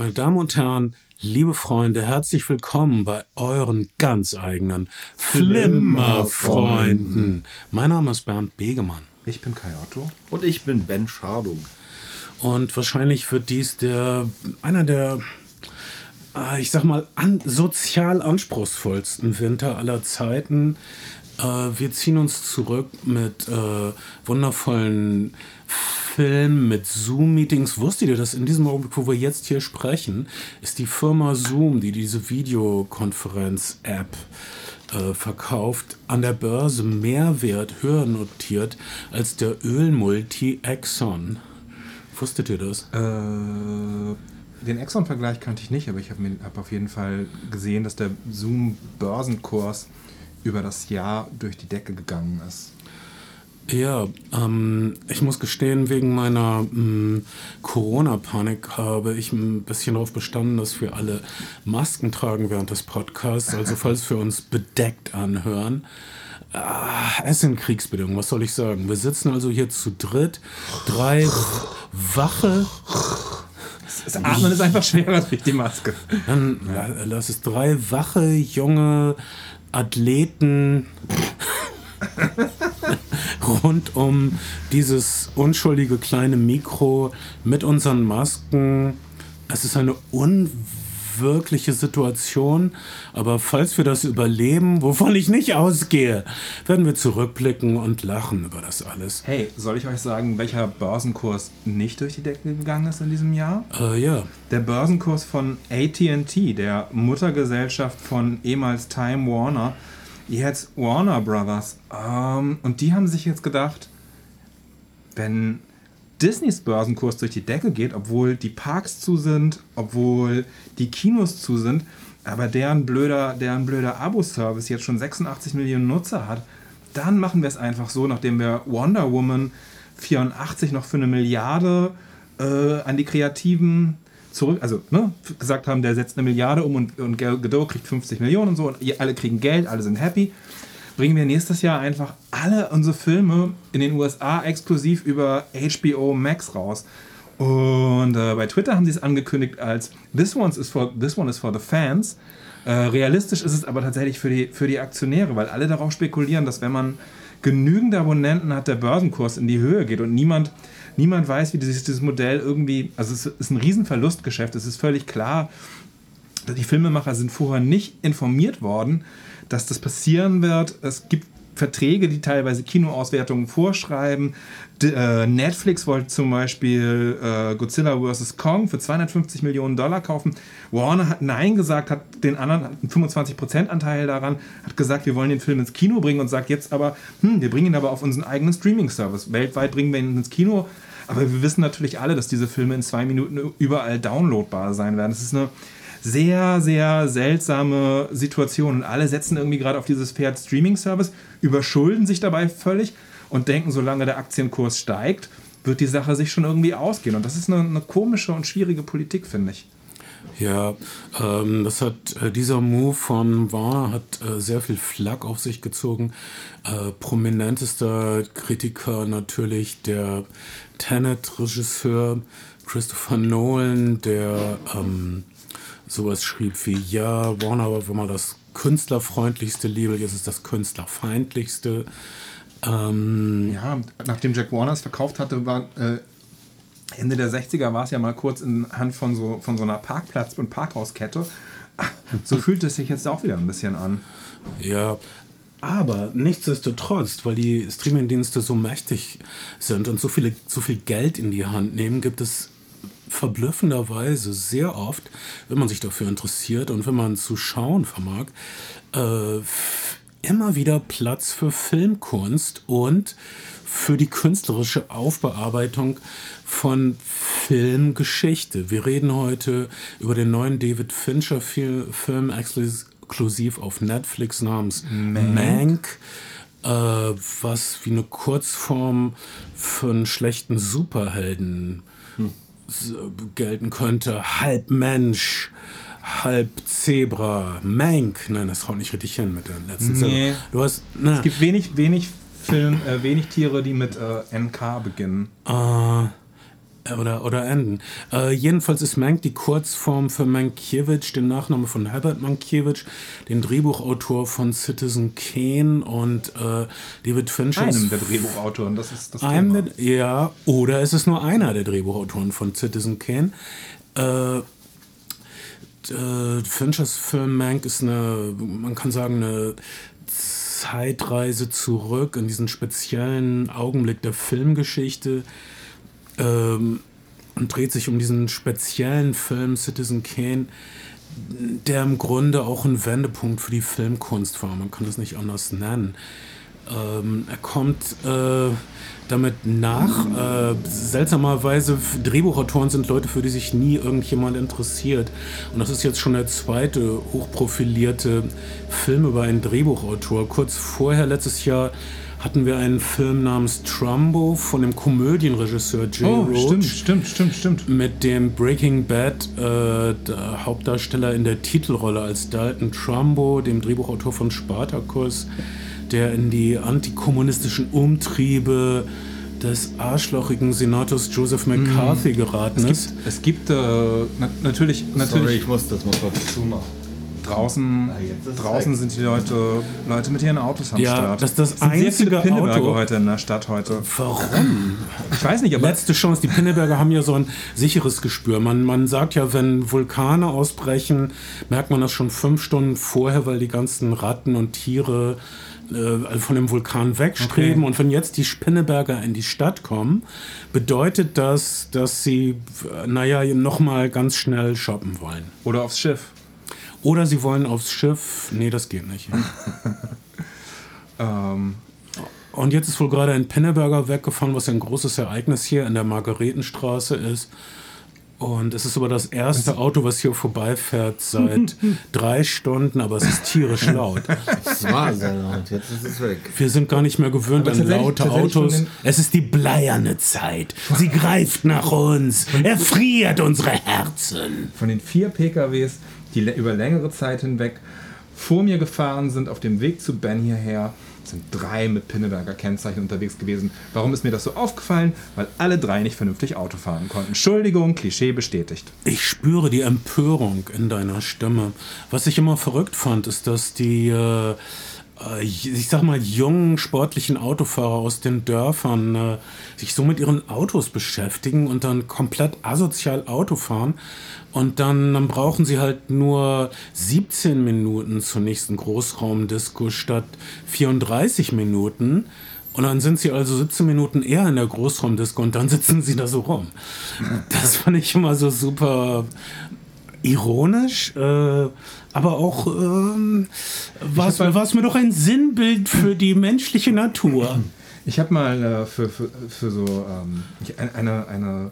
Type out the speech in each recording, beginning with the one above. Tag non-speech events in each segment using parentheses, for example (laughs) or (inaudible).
Meine Damen und Herren, liebe Freunde, herzlich willkommen bei euren ganz eigenen Flimmerfreunden. Mein Name ist Bernd Begemann. Ich bin Kai Otto. Und ich bin Ben Schardung. Und wahrscheinlich wird dies der einer der, äh, ich sag mal, an, sozial anspruchsvollsten Winter aller Zeiten. Äh, wir ziehen uns zurück mit äh, wundervollen Filmen, mit Zoom-Meetings. Wusstet ihr, dass in diesem Augenblick, wo wir jetzt hier sprechen, ist die Firma Zoom, die diese Videokonferenz-App äh, verkauft, an der Börse mehr Wert höher notiert als der Ölmulti Exxon. Wusstet ihr das? Äh, den Exxon-Vergleich kannte ich nicht, aber ich habe hab auf jeden Fall gesehen, dass der Zoom-Börsenkurs über das Jahr durch die Decke gegangen ist. Ja, ähm, ich muss gestehen, wegen meiner ähm, Corona-Panik habe ich ein bisschen darauf bestanden, dass wir alle Masken tragen während des Podcasts. Also falls wir uns bedeckt anhören. Ah, es sind Kriegsbedingungen, was soll ich sagen? Wir sitzen also hier zu dritt, drei wache. Das Atmen ist einfach schwerer durch die Maske. Dann lass es drei wache, junge Athleten rund um dieses unschuldige kleine Mikro mit unseren Masken. Es ist eine unwirkliche Situation, aber falls wir das überleben, wovon ich nicht ausgehe, werden wir zurückblicken und lachen über das alles. Hey, soll ich euch sagen, welcher Börsenkurs nicht durch die Decke gegangen ist in diesem Jahr? Äh, ja. Der Börsenkurs von ATT, der Muttergesellschaft von ehemals Time Warner, jetzt Warner Brothers. Ähm, und die haben sich jetzt gedacht, wenn Disneys Börsenkurs durch die Decke geht, obwohl die Parks zu sind, obwohl die Kinos zu sind, aber deren blöder, deren blöder Abo-Service jetzt schon 86 Millionen Nutzer hat, dann machen wir es einfach so, nachdem wir Wonder Woman 84 noch für eine Milliarde äh, an die Kreativen zurück, also ne, gesagt haben, der setzt eine Milliarde um und, und Godot kriegt 50 Millionen und so und alle kriegen Geld, alle sind happy. Bringen wir nächstes Jahr einfach alle unsere Filme in den USA exklusiv über HBO Max raus. Und äh, bei Twitter haben sie es angekündigt als This, one's is for, this one is for the fans. Äh, realistisch ist es aber tatsächlich für die, für die Aktionäre, weil alle darauf spekulieren, dass wenn man genügend Abonnenten hat, der Börsenkurs in die Höhe geht und niemand niemand weiß, wie dieses, dieses Modell irgendwie, also es ist ein Riesenverlustgeschäft, es ist völlig klar, die Filmemacher sind vorher nicht informiert worden, dass das passieren wird. Es gibt Verträge, die teilweise Kinoauswertungen vorschreiben. Äh, Netflix wollte zum Beispiel äh, Godzilla vs. Kong für 250 Millionen Dollar kaufen. Warner hat Nein gesagt, hat den anderen einen 25% Anteil daran, hat gesagt, wir wollen den Film ins Kino bringen und sagt jetzt aber, hm, wir bringen ihn aber auf unseren eigenen Streaming-Service. Weltweit bringen wir ihn ins Kino. Aber wir wissen natürlich alle, dass diese Filme in zwei Minuten überall downloadbar sein werden. Es ist eine sehr, sehr seltsame Situation. Und alle setzen irgendwie gerade auf dieses Pferd Streaming-Service, überschulden sich dabei völlig und denken, solange der Aktienkurs steigt, wird die Sache sich schon irgendwie ausgehen. Und das ist eine, eine komische und schwierige Politik, finde ich. Ja, ähm, das hat äh, dieser Move von Warner hat äh, sehr viel Flack auf sich gezogen. Äh, prominentester Kritiker natürlich der Tenet-Regisseur Christopher Nolan, der ähm, sowas schrieb wie, ja, Warner war mal das künstlerfreundlichste Label, jetzt ist das künstlerfeindlichste. Ähm, ja, nachdem Jack Warner es verkauft hatte, war äh, Ende der 60er war es ja mal kurz in Hand von so, von so einer Parkplatz- und Parkhauskette. (laughs) So fühlt es sich jetzt auch wieder ein bisschen an. Ja, aber nichtsdestotrotz, weil die Streamingdienste so mächtig sind und so, viele, so viel Geld in die Hand nehmen, gibt es verblüffenderweise sehr oft, wenn man sich dafür interessiert und wenn man zu schauen vermag, äh, immer wieder Platz für Filmkunst und für die künstlerische Aufbearbeitung von Filmgeschichte. Wir reden heute über den neuen David Fincher Film exklusiv auf Netflix namens Mank. Mank äh, was wie eine Kurzform für einen schlechten Superhelden. Gelten könnte. Halb Mensch, halb Zebra, Mank. Nein, das haut nicht richtig hin mit der letzten nee. Du hast, na. Es gibt wenig, wenig Film, äh, wenig Tiere, die mit äh, NK beginnen. Äh, Oder, oder enden. Äh, jedenfalls ist Mank die Kurzform für Mankiewicz, den Nachname von Herbert Mankiewicz, den Drehbuchautor von Citizen Kane und äh, David Finchers Einem der Drehbuchautoren, das ist das Thema. der, ja, oder es ist nur einer der Drehbuchautoren von Citizen Kane. Äh, äh, Finchers Film Mank ist eine, man kann sagen, eine Zeitreise zurück in diesen speziellen Augenblick der Filmgeschichte ähm, und dreht sich um diesen speziellen Film Citizen Kane, der im Grunde auch ein Wendepunkt für die Filmkunst war. Man kann das nicht anders nennen. Ähm, er kommt äh, damit nach. Äh, seltsamerweise, Drehbuchautoren sind Leute, für die sich nie irgendjemand interessiert. Und das ist jetzt schon der zweite hochprofilierte Film über einen Drehbuchautor. Kurz vorher, letztes Jahr, hatten wir einen Film namens Trumbo von dem Komödienregisseur Jay Oh, Roach stimmt, stimmt, stimmt, stimmt. mit dem Breaking Bad äh, der Hauptdarsteller in der Titelrolle als Dalton Trumbo, dem Drehbuchautor von Spartacus, der in die antikommunistischen Umtriebe des arschlochigen Senators Joseph McCarthy geraten ist. Es gibt äh, na, natürlich, Sorry, natürlich ich muss das mal kurz zumachen. Draußen, draußen sind die Leute, Leute mit ihren Autos am Ja, Start. das ist das sind sehr viele einzige Pinneberger Auto- heute in der Stadt heute. Warum? Ich weiß nicht, aber Letzte Chance. Die Pinneberger haben ja so ein sicheres Gespür. Man, man sagt ja, wenn Vulkane ausbrechen, merkt man das schon fünf Stunden vorher, weil die ganzen Ratten und Tiere äh, von dem Vulkan wegstreben. Okay. Und wenn jetzt die Pinneberger in die Stadt kommen, bedeutet das, dass sie, äh, naja, nochmal ganz schnell shoppen wollen. oder aufs Schiff. Oder sie wollen aufs Schiff. Nee, das geht nicht. (laughs) Ähm, Und jetzt ist wohl gerade ein Pinneberger weggefahren, was ein großes Ereignis hier in der Margaretenstraße ist. Und es ist aber das erste Auto, was hier vorbeifährt seit (laughs) drei Stunden, aber es ist tierisch laut. (laughs) Das war sehr laut, jetzt ist es weg. Wir sind gar nicht mehr gewöhnt Aber an laute Autos. Es ist die bleierne Zeit. Sie greift nach uns. Erfriert unsere Herzen. von den vier PKWs, die über längere Zeit hinweg vor mir gefahren sind, auf dem Weg zu Ben hierher, sind drei mit Pinneberger Kennzeichen unterwegs gewesen. Warum ist mir das so aufgefallen? Weil alle drei nicht vernünftig Auto fahren konnten. Entschuldigung, Klischee bestätigt. Ich spüre die Empörung in deiner Stimme. Was ich immer verrückt fand, ist, dass die, äh, ich sag mal, jungen sportlichen Autofahrer aus den Dörfern äh, sich so mit ihren Autos beschäftigen und dann komplett asozial Auto fahren. Und dann, dann brauchen sie halt nur 17 Minuten zur nächsten Großraumdisco statt 34 Minuten. Und dann sind sie also 17 Minuten eher in der Großraumdisco und dann sitzen sie da so rum. Das fand ich immer so super ironisch, äh, aber auch ähm, war es mir doch ein Sinnbild für die menschliche Natur. Ich habe mal äh, für, für, für so ähm, eine, eine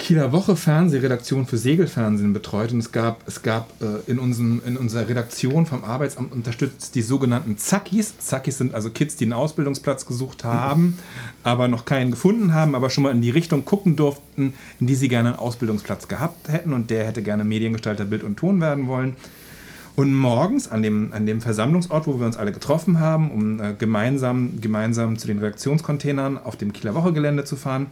Kieler Woche Fernsehredaktion für Segelfernsehen betreut und es gab, es gab äh, in, unserem, in unserer Redaktion vom Arbeitsamt unterstützt die sogenannten Zackis. Zackis sind also Kids, die einen Ausbildungsplatz gesucht haben, aber noch keinen gefunden haben, aber schon mal in die Richtung gucken durften, in die sie gerne einen Ausbildungsplatz gehabt hätten und der hätte gerne Mediengestalter Bild und Ton werden wollen. Und morgens an dem, an dem Versammlungsort, wo wir uns alle getroffen haben, um äh, gemeinsam, gemeinsam zu den Redaktionscontainern auf dem Kieler Woche-Gelände zu fahren,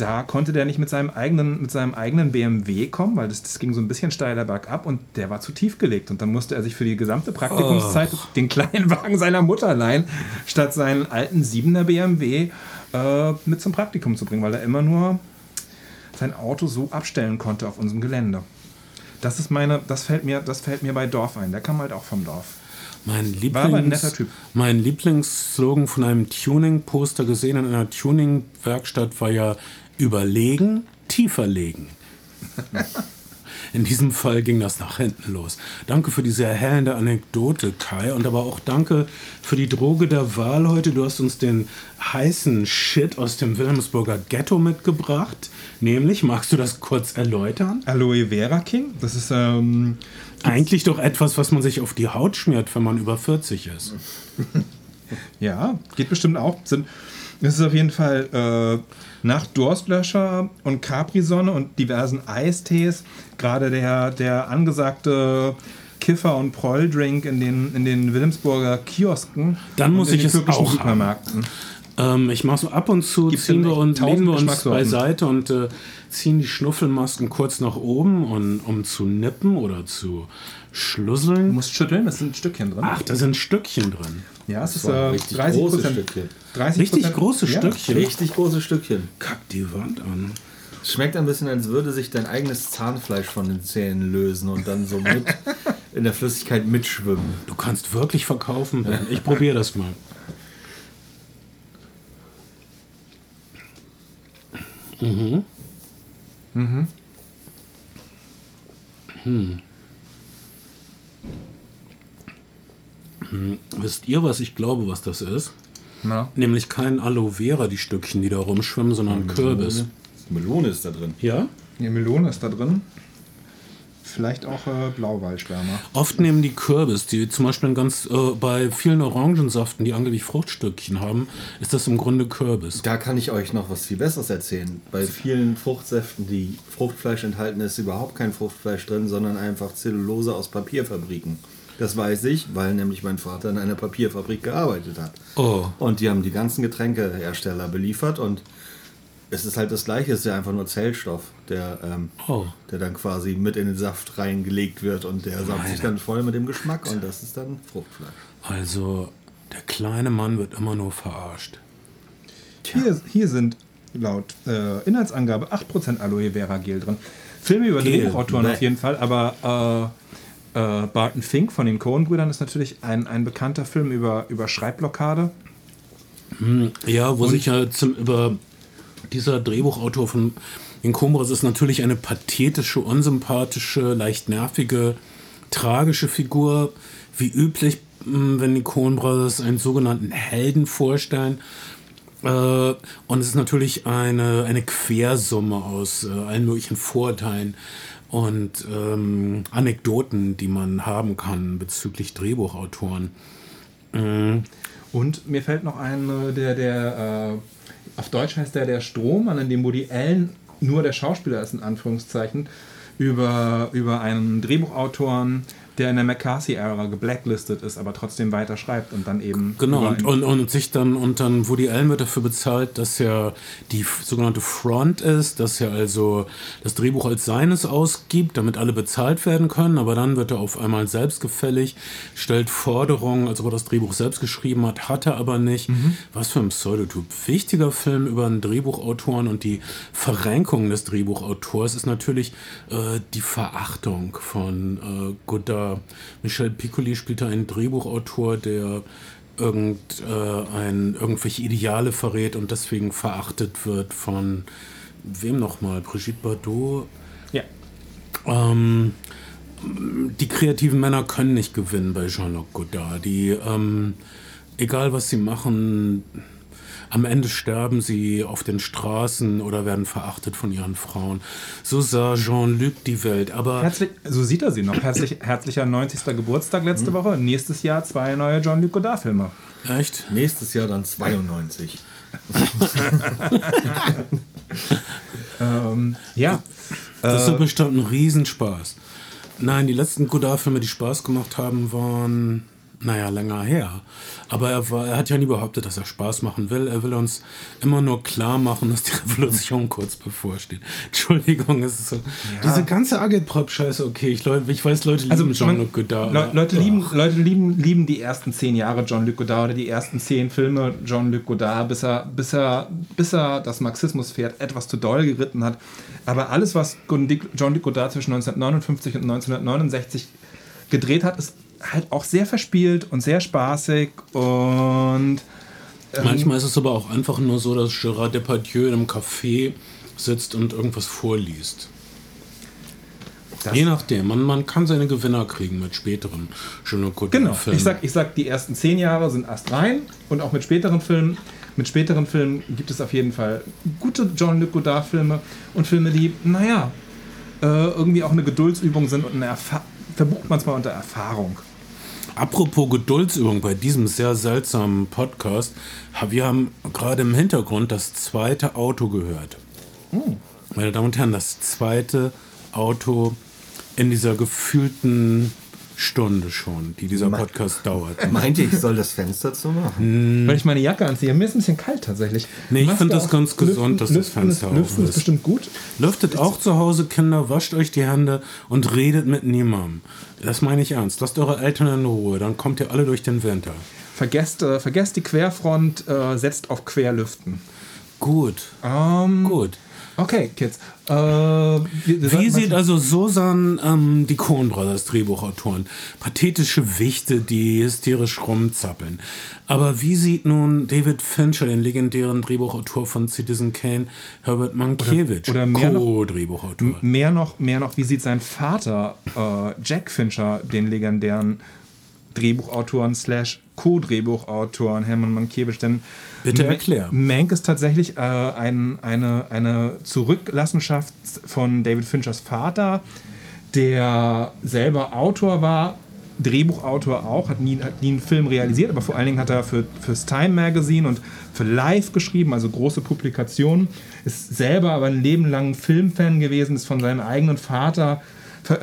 da konnte der nicht mit seinem eigenen, mit seinem eigenen BMW kommen, weil das, das ging so ein bisschen steiler bergab und der war zu tief gelegt. Und dann musste er sich für die gesamte Praktikumszeit den kleinen Wagen seiner Mutter leihen, statt seinen alten 7er BMW äh, mit zum Praktikum zu bringen, weil er immer nur sein Auto so abstellen konnte auf unserem Gelände. Das ist meine, das fällt mir, das fällt mir bei Dorf ein. Der kam halt auch vom Dorf. Mein Lieblings, mein Lieblingsslogan von einem Tuning-Poster gesehen in einer Tuning-Werkstatt war ja überlegen, tiefer legen. (laughs) In diesem Fall ging das nach hinten los. Danke für diese erhellende Anekdote, Kai, und aber auch danke für die Droge der Wahl heute. Du hast uns den heißen Shit aus dem Wilhelmsburger Ghetto mitgebracht. Nämlich, magst du das kurz erläutern? Aloe Vera King, das ist ähm, Eigentlich doch etwas, was man sich auf die Haut schmiert, wenn man über 40 ist. (laughs) Ja, geht bestimmt auch. Das ist auf jeden Fall äh, nach Durstlöscher und Capri-Sonne und diversen Eistees gerade der, der angesagte Kiffer- und Proll-Drink in den, in den Wilhelmsburger Kiosken. Dann und muss ich es auch haben. Supermärkten. Ähm, ich mache so ab und zu, Gibt's ziehen wir tausend legen wir uns beiseite und äh, ziehen die Schnuffelmasken kurz nach oben, und, um zu nippen oder zu Du schlusseln. musst schütteln, das sind Stückchen drin. Ach, da sind Stückchen drin. Ja, es ist äh, richtig 30 große. Stückchen. 30 Richtig große ja. Stückchen. Richtig große Stückchen. Kack die Wand an. Schmeckt ein bisschen, als würde sich dein eigenes Zahnfleisch von den Zähnen lösen und dann so mit (laughs) in der Flüssigkeit mitschwimmen. Du kannst wirklich verkaufen. Ben. Ich probiere das mal. Mhm. Hm. Wisst ihr, was ich glaube, was das ist? Na, Nämlich kein Aloe Vera, die Stückchen, die da rumschwimmen, sondern Kürbis. Melone ist da drin. Ja? die Melone ist da drin. Vielleicht auch äh, Blauwaldschwärmer. Oft nehmen die Kürbis, die zum Beispiel ein ganz, äh, bei vielen Orangensaften, die angeblich Fruchtstückchen haben, ist das im Grunde Kürbis. Da kann ich euch noch was viel Besseres erzählen. Bei vielen Fruchtsäften, die Fruchtfleisch enthalten, ist überhaupt kein Fruchtfleisch drin, sondern einfach Zellulose aus Papierfabriken. Das weiß ich, weil nämlich mein Vater in einer Papierfabrik gearbeitet hat. Oh. Und die haben die ganzen Getränkehersteller beliefert und es ist halt das gleiche, es ist ja einfach nur Zellstoff, der, ähm, Oh. der dann quasi mit in den Saft reingelegt wird und der saugt sich dann voll mit dem Geschmack und das ist dann Fruchtfleisch. Also, der kleine Mann wird immer nur verarscht. Hier, hier sind laut äh, Inhaltsangabe 8% Aloe Vera Gel drin. Filme über Gel, Drehbuchautoren bäh. auf jeden Fall, aber äh, äh, Barton Fink von den Coen-Brüdern ist natürlich ein, ein bekannter Film über, über Schreibblockade. Ja, wo sich ja zum, über dieser Drehbuchautor von den Combras ist natürlich eine pathetische, unsympathische, leicht nervige, tragische Figur. Wie üblich, mh, wenn die Coen Brothers einen sogenannten Helden vorstellen. Äh, und es ist natürlich eine, eine Quersumme aus äh, allen möglichen Vorteilen und ähm, Anekdoten, die man haben kann bezüglich Drehbuchautoren. Und mir fällt noch ein, äh, der, der, äh, auf Deutsch heißt der der Strom, an dem Woody Allen nur der Schauspieler ist, in Anführungszeichen, über, über einen Drehbuchautoren, der in der McCarthy-Ära geblacklistet ist, aber trotzdem weiter schreibt und dann eben. Genau, und, und, und sich dann, und dann Woody Allen wird dafür bezahlt, dass er die sogenannte Front ist, dass er also das Drehbuch als seines ausgibt, damit alle bezahlt werden können, aber dann wird er auf einmal selbstgefällig, stellt Forderungen, als ob er das Drehbuch selbst geschrieben hat, hat er aber nicht. Was für ein Pseudotyp. Wichtiger Film über einen Drehbuchautoren und die Verrenkung des Drehbuchautors ist natürlich äh, die Verachtung von äh, Godard. Michel Piccoli spielt da einen Drehbuchautor, der irgend, äh, ein, irgendwelche Ideale verrät und deswegen verachtet wird von wem nochmal? Brigitte Bardot? ja. Ähm, die kreativen Männer können nicht gewinnen bei Jean-Luc Godard. Die, ähm, egal was sie machen, am Ende sterben sie auf den Straßen oder werden verachtet von ihren Frauen. So sah Jean-Luc die Welt. Aber Herzlich, so sieht er sie noch. Herzlich, herzlicher 90. Geburtstag letzte Woche. Nächstes Jahr zwei neue Jean-Luc Godard-Filme. echt? Nächstes Jahr dann 92. Ähm, ja. Das ist bestimmt ein Riesenspaß. Nein, die letzten Godard-Filme, die Spaß gemacht haben, waren, naja, länger her. Aber er, war, er hat ja nie behauptet, dass er Spaß machen will. Er will uns immer nur klar machen, dass die (laughs) Revolution kurz bevorsteht. Entschuldigung, es ist so. Diese ganze Agitprop-Scheiße, okay, ich, ich weiß, Leute lieben Also Jean-Luc Godard. Le aber- Leute, lieben, Leute lieben, lieben die ersten zehn Jahre Jean-Luc Godard oder die ersten zehn Filme Jean-Luc Godard, bis er, bis, er, bis er das Marxismuspferd etwas zu doll geritten hat. Aber alles, was Jean-Luc Godard zwischen 1959 und 1969 gedreht hat, ist halt auch sehr verspielt und sehr spaßig und Manchmal ist es aber auch einfach nur so, dass Gérard Depardieu in einem Café sitzt und irgendwas vorliest. Das- Je nachdem, man, man kann seine Gewinner kriegen mit späteren Jean-Luc Genau, Godard-Filmen. ich sag, ich sag, die ersten zehn Jahre sind astrein und auch mit späteren Filmen. Mit späteren Filmen gibt es auf jeden Fall gute Jean-Luc Godard-Filme und Filme, die, naja, äh, irgendwie auch eine Geduldsübung sind und eine Erfa verbucht man es mal unter Erfahrung. Apropos Geduldsübung bei diesem sehr seltsamen Podcast, wir haben gerade im Hintergrund das zweite Auto gehört. Meine Damen und Herren, das zweite Auto in dieser gefühlten Stunde schon, die dieser Podcast dauert. (laughs) Meinte ich, soll das Fenster zu machen? Weil ich meine Jacke anziehe. Mir ist ein bisschen kalt tatsächlich. Nee, ich finde das ganz gesund, dass das Fenster ist, auf Lüften ist ist. bestimmt gut. Lüftet auch zu Hause, Kinder, wascht euch die Hände und redet mit niemandem. Das meine ich ernst. Lasst eure Eltern in Ruhe, dann kommt ihr alle durch den Winter. Vergesst, äh, vergesst die Querfront, äh, setzt auf Querlüften. Gut, Ähm, gut. Okay, Kids. Äh, Wie sieht also Susan ähm, die Coen Brothers Drehbuchautoren? Pathetische Wichte, die hysterisch rumzappeln. Aber wie sieht nun David Fincher, den legendären Drehbuchautor von Citizen Kane, Herbert Mankiewicz, Oder- oder mehr noch- Co-Drehbuchautor? mehr noch, mehr noch, wie sieht sein Vater, äh, Jack Fincher, den legendären Drehbuchautoren slash Co-Drehbuchautoren Hermann Mankiewicz, denn Bitte erklär. Mank ist tatsächlich äh, ein, eine, eine Zurücklassenschaft von David Finchers Vater, der selber Autor war, Drehbuchautor auch, hat nie, hat nie einen Film realisiert, aber vor allen Dingen hat er für, fürs Time Magazine und für Live geschrieben, also große Publikationen, ist selber aber ein Leben lang Filmfan gewesen, ist von seinem eigenen Vater, äh,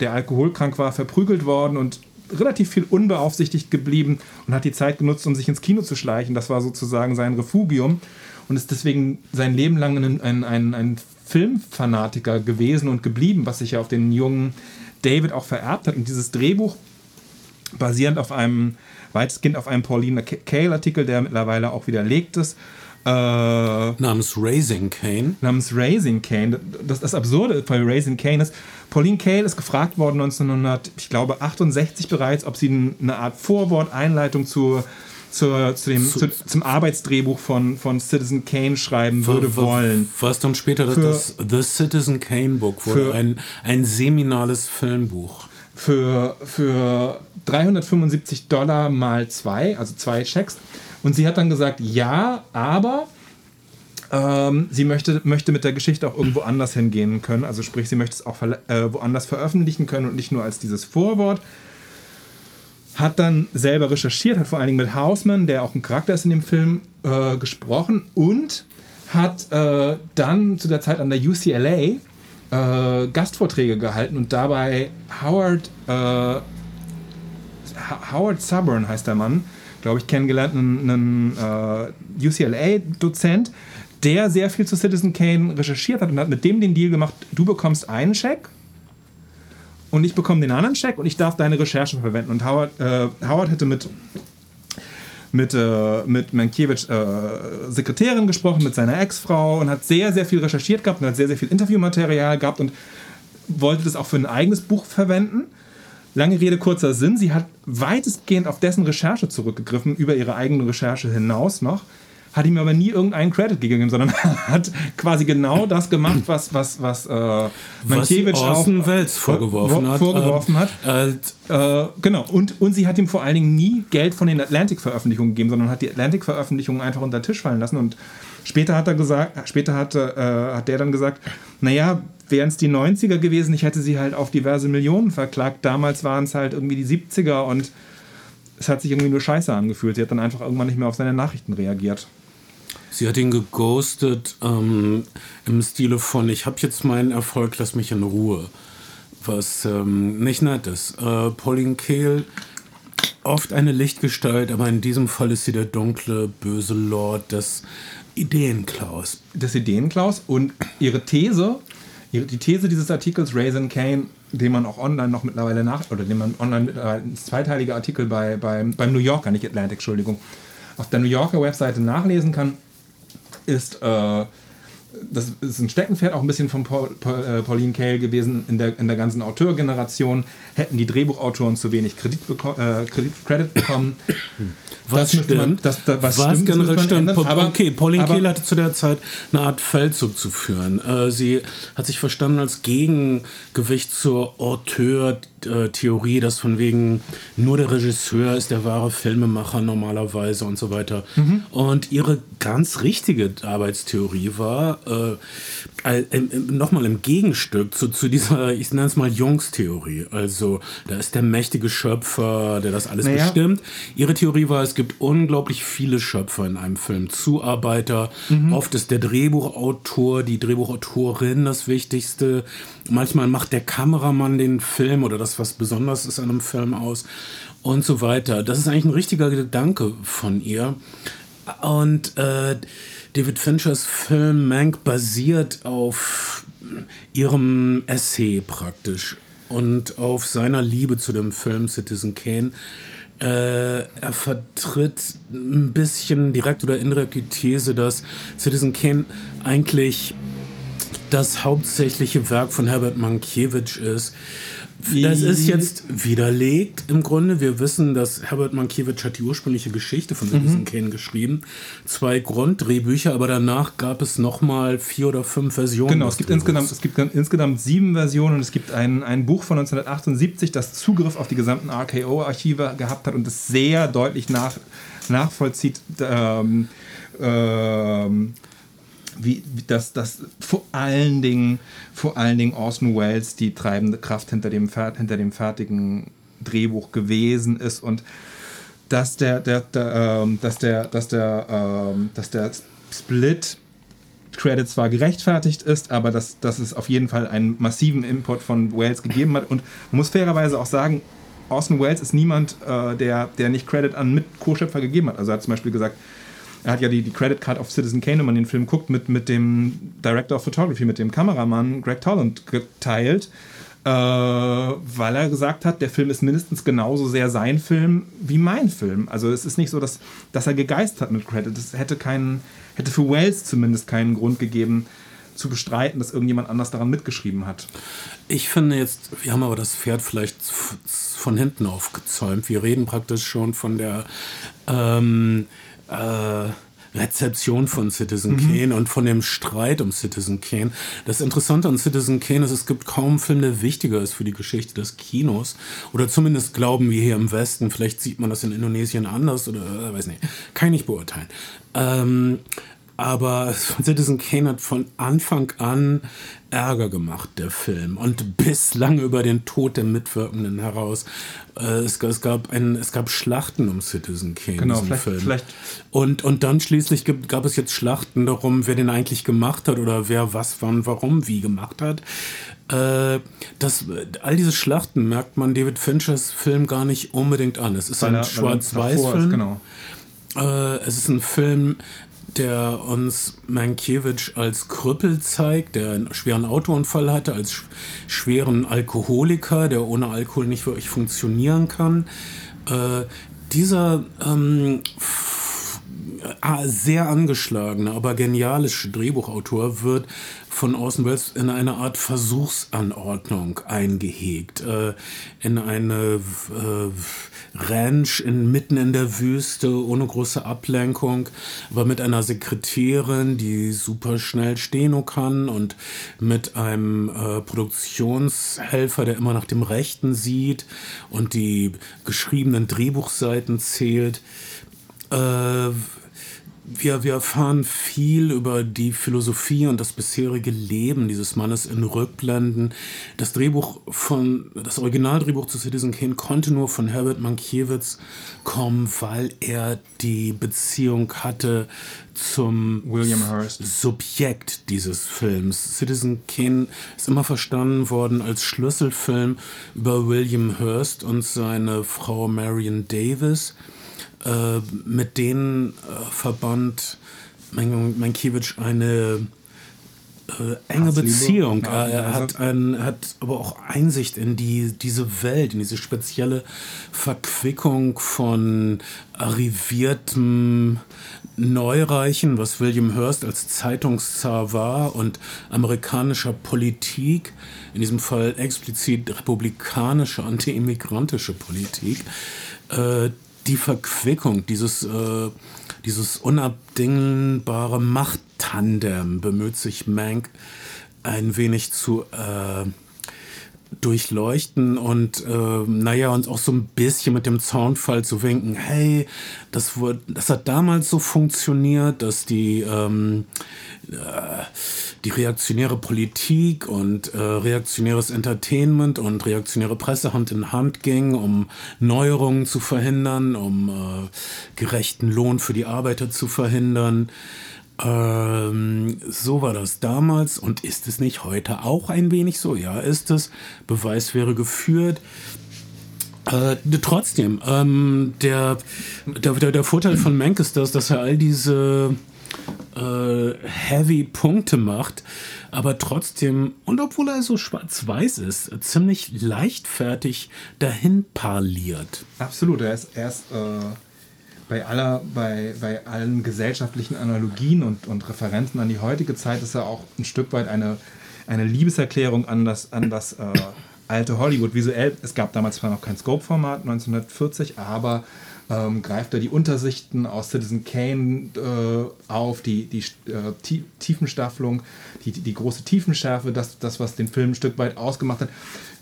der alkoholkrank war, verprügelt worden und relativ viel unbeaufsichtigt geblieben und hat die Zeit genutzt, um sich ins Kino zu schleichen. Das war sozusagen sein Refugium und ist deswegen sein Leben lang ein, ein, ein, ein Filmfanatiker gewesen und geblieben, was sich ja auf den jungen David auch vererbt hat. Und dieses Drehbuch basierend auf einem, weitestgehend auf einem Pauline Kael-Artikel, der mittlerweile auch widerlegt ist, äh, Namens Raising Kane. namens Raising Kane. Das, das Absurde bei Raising Kane ist, Pauline Kael ist gefragt worden 1900, ich glaube 68 bereits, ob sie eine Art Vorwort, Einleitung zu, zur, zu dem, zu, zum Arbeitsdrehbuch von, von Citizen Kane schreiben würde wollen. Was dann später Für- das The Citizen Kane Book wurde, Für- ein, ein seminales Filmbuch. für, für 375 Dollar mal zwei, also zwei Schecks. Und sie hat dann gesagt, ja, aber ähm, sie möchte, möchte mit der Geschichte auch irgendwo anders hingehen können. Also sprich, sie möchte es auch äh, woanders veröffentlichen können und nicht nur als dieses Vorwort. Hat dann selber recherchiert, hat vor allen Dingen mit Hausmann, der auch ein Charakter ist in dem Film, äh, gesprochen und hat äh, dann zu der Zeit an der UCLA äh, Gastvorträge gehalten und dabei Howard, äh, Howard Suburn heißt der Mann, glaube ich, kennengelernt, einen, einen äh, UCLA-Dozent, der sehr viel zu Citizen Kane recherchiert hat und hat mit dem den Deal gemacht, du bekommst einen Scheck und ich bekomme den anderen Scheck und ich darf deine Recherchen verwenden. Und Howard, äh, Howard hätte mit mit, äh, mit Mankiewicz äh, Sekretärin gesprochen, mit seiner Ex-Frau und hat sehr, sehr viel recherchiert gehabt und hat sehr, sehr viel Interviewmaterial gehabt und wollte das auch für ein eigenes Buch verwenden. Lange Rede, kurzer Sinn. Sie hat weitestgehend auf dessen Recherche zurückgegriffen, über ihre eigene Recherche hinaus noch, hat ihm aber nie irgendeinen Credit gegeben, sondern (laughs) hat quasi genau das gemacht, was, was, was, äh, Mankiewicz auch Orson Welles vorgeworfen hat. vorgeworfen ähm, hat. Als Äh, genau, und, und sie hat ihm vor allen Dingen nie Geld von den Atlantic-Veröffentlichungen gegeben, sondern hat die Atlantic-Veröffentlichungen einfach unter den Tisch fallen lassen. Und später hat er gesagt, später hat, äh, hat der dann gesagt, naja, wären es die 90er gewesen, ich hätte sie halt auf diverse Millionen verklagt. Damals waren es halt irgendwie die 70er und es hat sich irgendwie nur scheiße angefühlt. Sie hat dann einfach irgendwann nicht mehr auf seine Nachrichten reagiert. Sie hat ihn geghostet ähm, im Stile von, ich habe jetzt meinen Erfolg, lass mich in Ruhe. Was ähm, nicht nett ist. Äh, Pauline Kael, oft eine Lichtgestalt, aber in diesem Fall ist sie der dunkle, böse Lord des Ideenklaus. des Ideenklaus und ihre These, ihre, die These dieses Artikels Raisin Kane, den man auch online noch mittlerweile nach, oder den man online mittlerweile, ein zweiteiliger Artikel bei, beim, beim New Yorker, nicht Atlantic, Entschuldigung, auf der New Yorker Webseite nachlesen kann, ist, äh, das ist ein Steckenpferd auch ein bisschen von Paul, Paul, äh, Pauline Kael gewesen in der, in der ganzen Auteurgeneration. Hätten die Drehbuchautoren zu wenig Kredit, äh, Kredit bekommen. Was Das müsste man- stimmt? das- da- was was stimmt, das generell stimmt. ändern, aber- okay, Pauline aber- Kael hatte zu der Zeit eine Art Feldzug zu führen. Äh, sie hat sich verstanden als Gegengewicht zur Auteur-Theorie, dass von wegen nur der Regisseur ist der wahre Filmemacher normalerweise und so weiter. Mhm. Und ihre ganz richtige Arbeitstheorie war, äh, nochmal im Gegenstück zu, zu dieser, ich nenne es mal Jungs-Theorie. Also da ist der mächtige Schöpfer, der das alles naja. bestimmt. Ihre Theorie war, es gibt unglaublich viele Schöpfer in einem Film. Zuarbeiter, mhm. oft ist der Drehbuchautor, die Drehbuchautorin das Wichtigste. Manchmal macht der Kameramann den Film oder das, was besonders ist an einem Film aus und so weiter. Das ist eigentlich ein richtiger Gedanke von ihr. Und äh, David Finchers Film Mank basiert auf ihrem Essay praktisch und auf seiner Liebe zu dem Film Citizen Kane. Äh, er vertritt ein bisschen direkt oder indirekt die These, dass Citizen Kane eigentlich das hauptsächliche Werk von Herbert Mankiewicz ist. Das ist jetzt widerlegt im Grunde. Wir wissen, dass Herbert Mankiewicz hat die ursprüngliche Geschichte von Citizen mhm. Kane geschrieben. Zwei Grunddrehbücher, aber danach gab es nochmal vier oder fünf Versionen. Genau, es gibt, insgesamt, es gibt insgesamt sieben Versionen und es gibt ein, ein Buch von 1978, das Zugriff auf die gesamten RKO-Archive gehabt hat und es sehr deutlich nach, nachvollzieht. Ähm, ähm, wie, wie das, das vor allen Dingen, vor allen Dingen Orson Welles die treibende Kraft hinter dem, hinter dem fertigen Drehbuch gewesen ist und dass der, der, der ähm, dass der, dass der, ähm, dass der Split Credit zwar gerechtfertigt ist, aber dass, dass es auf jeden Fall einen massiven Import von Wales gegeben hat. Und man muss fairerweise auch sagen, Orson Welles ist niemand, äh, der, der nicht Credit an Mit-Co-Schöpfer gegeben hat. Also er hat zum Beispiel gesagt, er hat ja die, die Credit Card auf Citizen Kane, wenn man den Film guckt, mit, mit dem Director of Photography, mit dem Kameramann Greg Toland geteilt, äh, weil er gesagt hat, der Film ist mindestens genauso sehr sein Film wie mein Film. Also es ist nicht so, dass, dass er gegeist hat mit Credit. Das hätte, keinen, hätte für Wells zumindest keinen Grund gegeben, zu bestreiten, dass irgendjemand anders daran mitgeschrieben hat. Ich finde jetzt, wir haben aber das Pferd vielleicht von hinten aufgezäumt. Wir reden praktisch schon von der ähm, äh, Rezeption von Citizen mhm. Kane und von dem Streit um Citizen Kane. Das Interessante an Citizen Kane ist, es gibt kaum einen Film, der wichtiger ist für die Geschichte des Kinos. Oder zumindest glauben wir hier im Westen. Vielleicht sieht man das in Indonesien anders oder äh, weiß nicht. Kann ich nicht beurteilen. Ähm, aber Citizen Kane hat von Anfang an Ärger gemacht, der Film. Und bislang über den Tod der Mitwirkenden heraus. Äh, es, es, gab ein, es gab Schlachten um Citizen Kane, genau, diesen vielleicht, Film. Vielleicht. Und, und dann schließlich gibt, gab es jetzt Schlachten darum, wer den eigentlich gemacht hat oder wer was, wann, warum, wie gemacht hat. Äh, das, all diese Schlachten merkt man David Finchers Film gar nicht unbedingt an. Es ist weil ein Schwarz-Weiß-Film. Genau. Äh, es ist ein Film, der uns Mankiewicz als Krüppel zeigt, der einen schweren Autounfall hatte, als schweren Alkoholiker, der ohne Alkohol nicht wirklich funktionieren kann. Äh, dieser ähm, sehr angeschlagene, aber genialische Drehbuchautor wird von Orson Welles in eine Art Versuchsanordnung eingehegt, äh, in eine äh, Ranch inmitten in der Wüste, ohne große Ablenkung, aber mit einer Sekretärin, die super schnell Steno kann und mit einem äh, Produktionshelfer, der immer nach dem Rechten sieht und die geschriebenen Drehbuchseiten zählt. Äh, wir, wir erfahren viel über die Philosophie und das bisherige Leben dieses Mannes in Rückblenden. Das Drehbuch von, das Originaldrehbuch zu Citizen Kane konnte nur von Herbert Mankiewicz kommen, weil er die Beziehung hatte zum William Hurst. Subjekt dieses Films. Citizen Kane ist immer verstanden worden als Schlüsselfilm über William Hurst und seine Frau Marion Davis. Äh, mit denen äh, verband Mankiewicz eine äh, enge Beziehung. Er, er, hat ein, hat aber auch Einsicht in die, diese Welt, in diese spezielle Verquickung von arriviertem Neureichen, was William Hurst als Zeitungszar war, und amerikanischer Politik, in diesem Fall explizit republikanische, anti-immigrantische Politik, äh, die Verquickung, dieses, äh, dieses unabdingbare Machttandem bemüht sich Mank ein wenig zu, äh, durchleuchten und äh, naja, uns auch so ein bisschen mit dem Zaunfall zu winken, hey, das, wurde, das hat damals so funktioniert, dass die, ähm, äh, die reaktionäre Politik und äh, reaktionäres Entertainment und reaktionäre Presse Hand in Hand ging, um Neuerungen zu verhindern, um äh, gerechten Lohn für die Arbeiter zu verhindern. Ähm, so war das damals und ist es nicht heute auch ein wenig so? Ja, ist es. Beweis wäre geführt. Äh, trotzdem, ähm, der, der, der, Vorteil von Mank ist das, dass er all diese äh, heavy Punkte macht, aber trotzdem, und obwohl er so schwarz-weiß ist, ziemlich leichtfertig dahin parliert. Absolut, er ist, er ist äh bei, aller, bei, bei allen gesellschaftlichen Analogien und, und Referenzen an die heutige Zeit ist er auch ein Stück weit eine, eine Liebeserklärung an das, an das äh, alte Hollywood. Visuell, es gab damals zwar noch kein Scope-Format, 1940, aber ähm, greift er die Untersichten aus Citizen Kane äh, auf, die, die äh, Tiefenstaffelung, die, die, die, große Tiefenschärfe, das, das, was den Film ein Stück weit ausgemacht hat,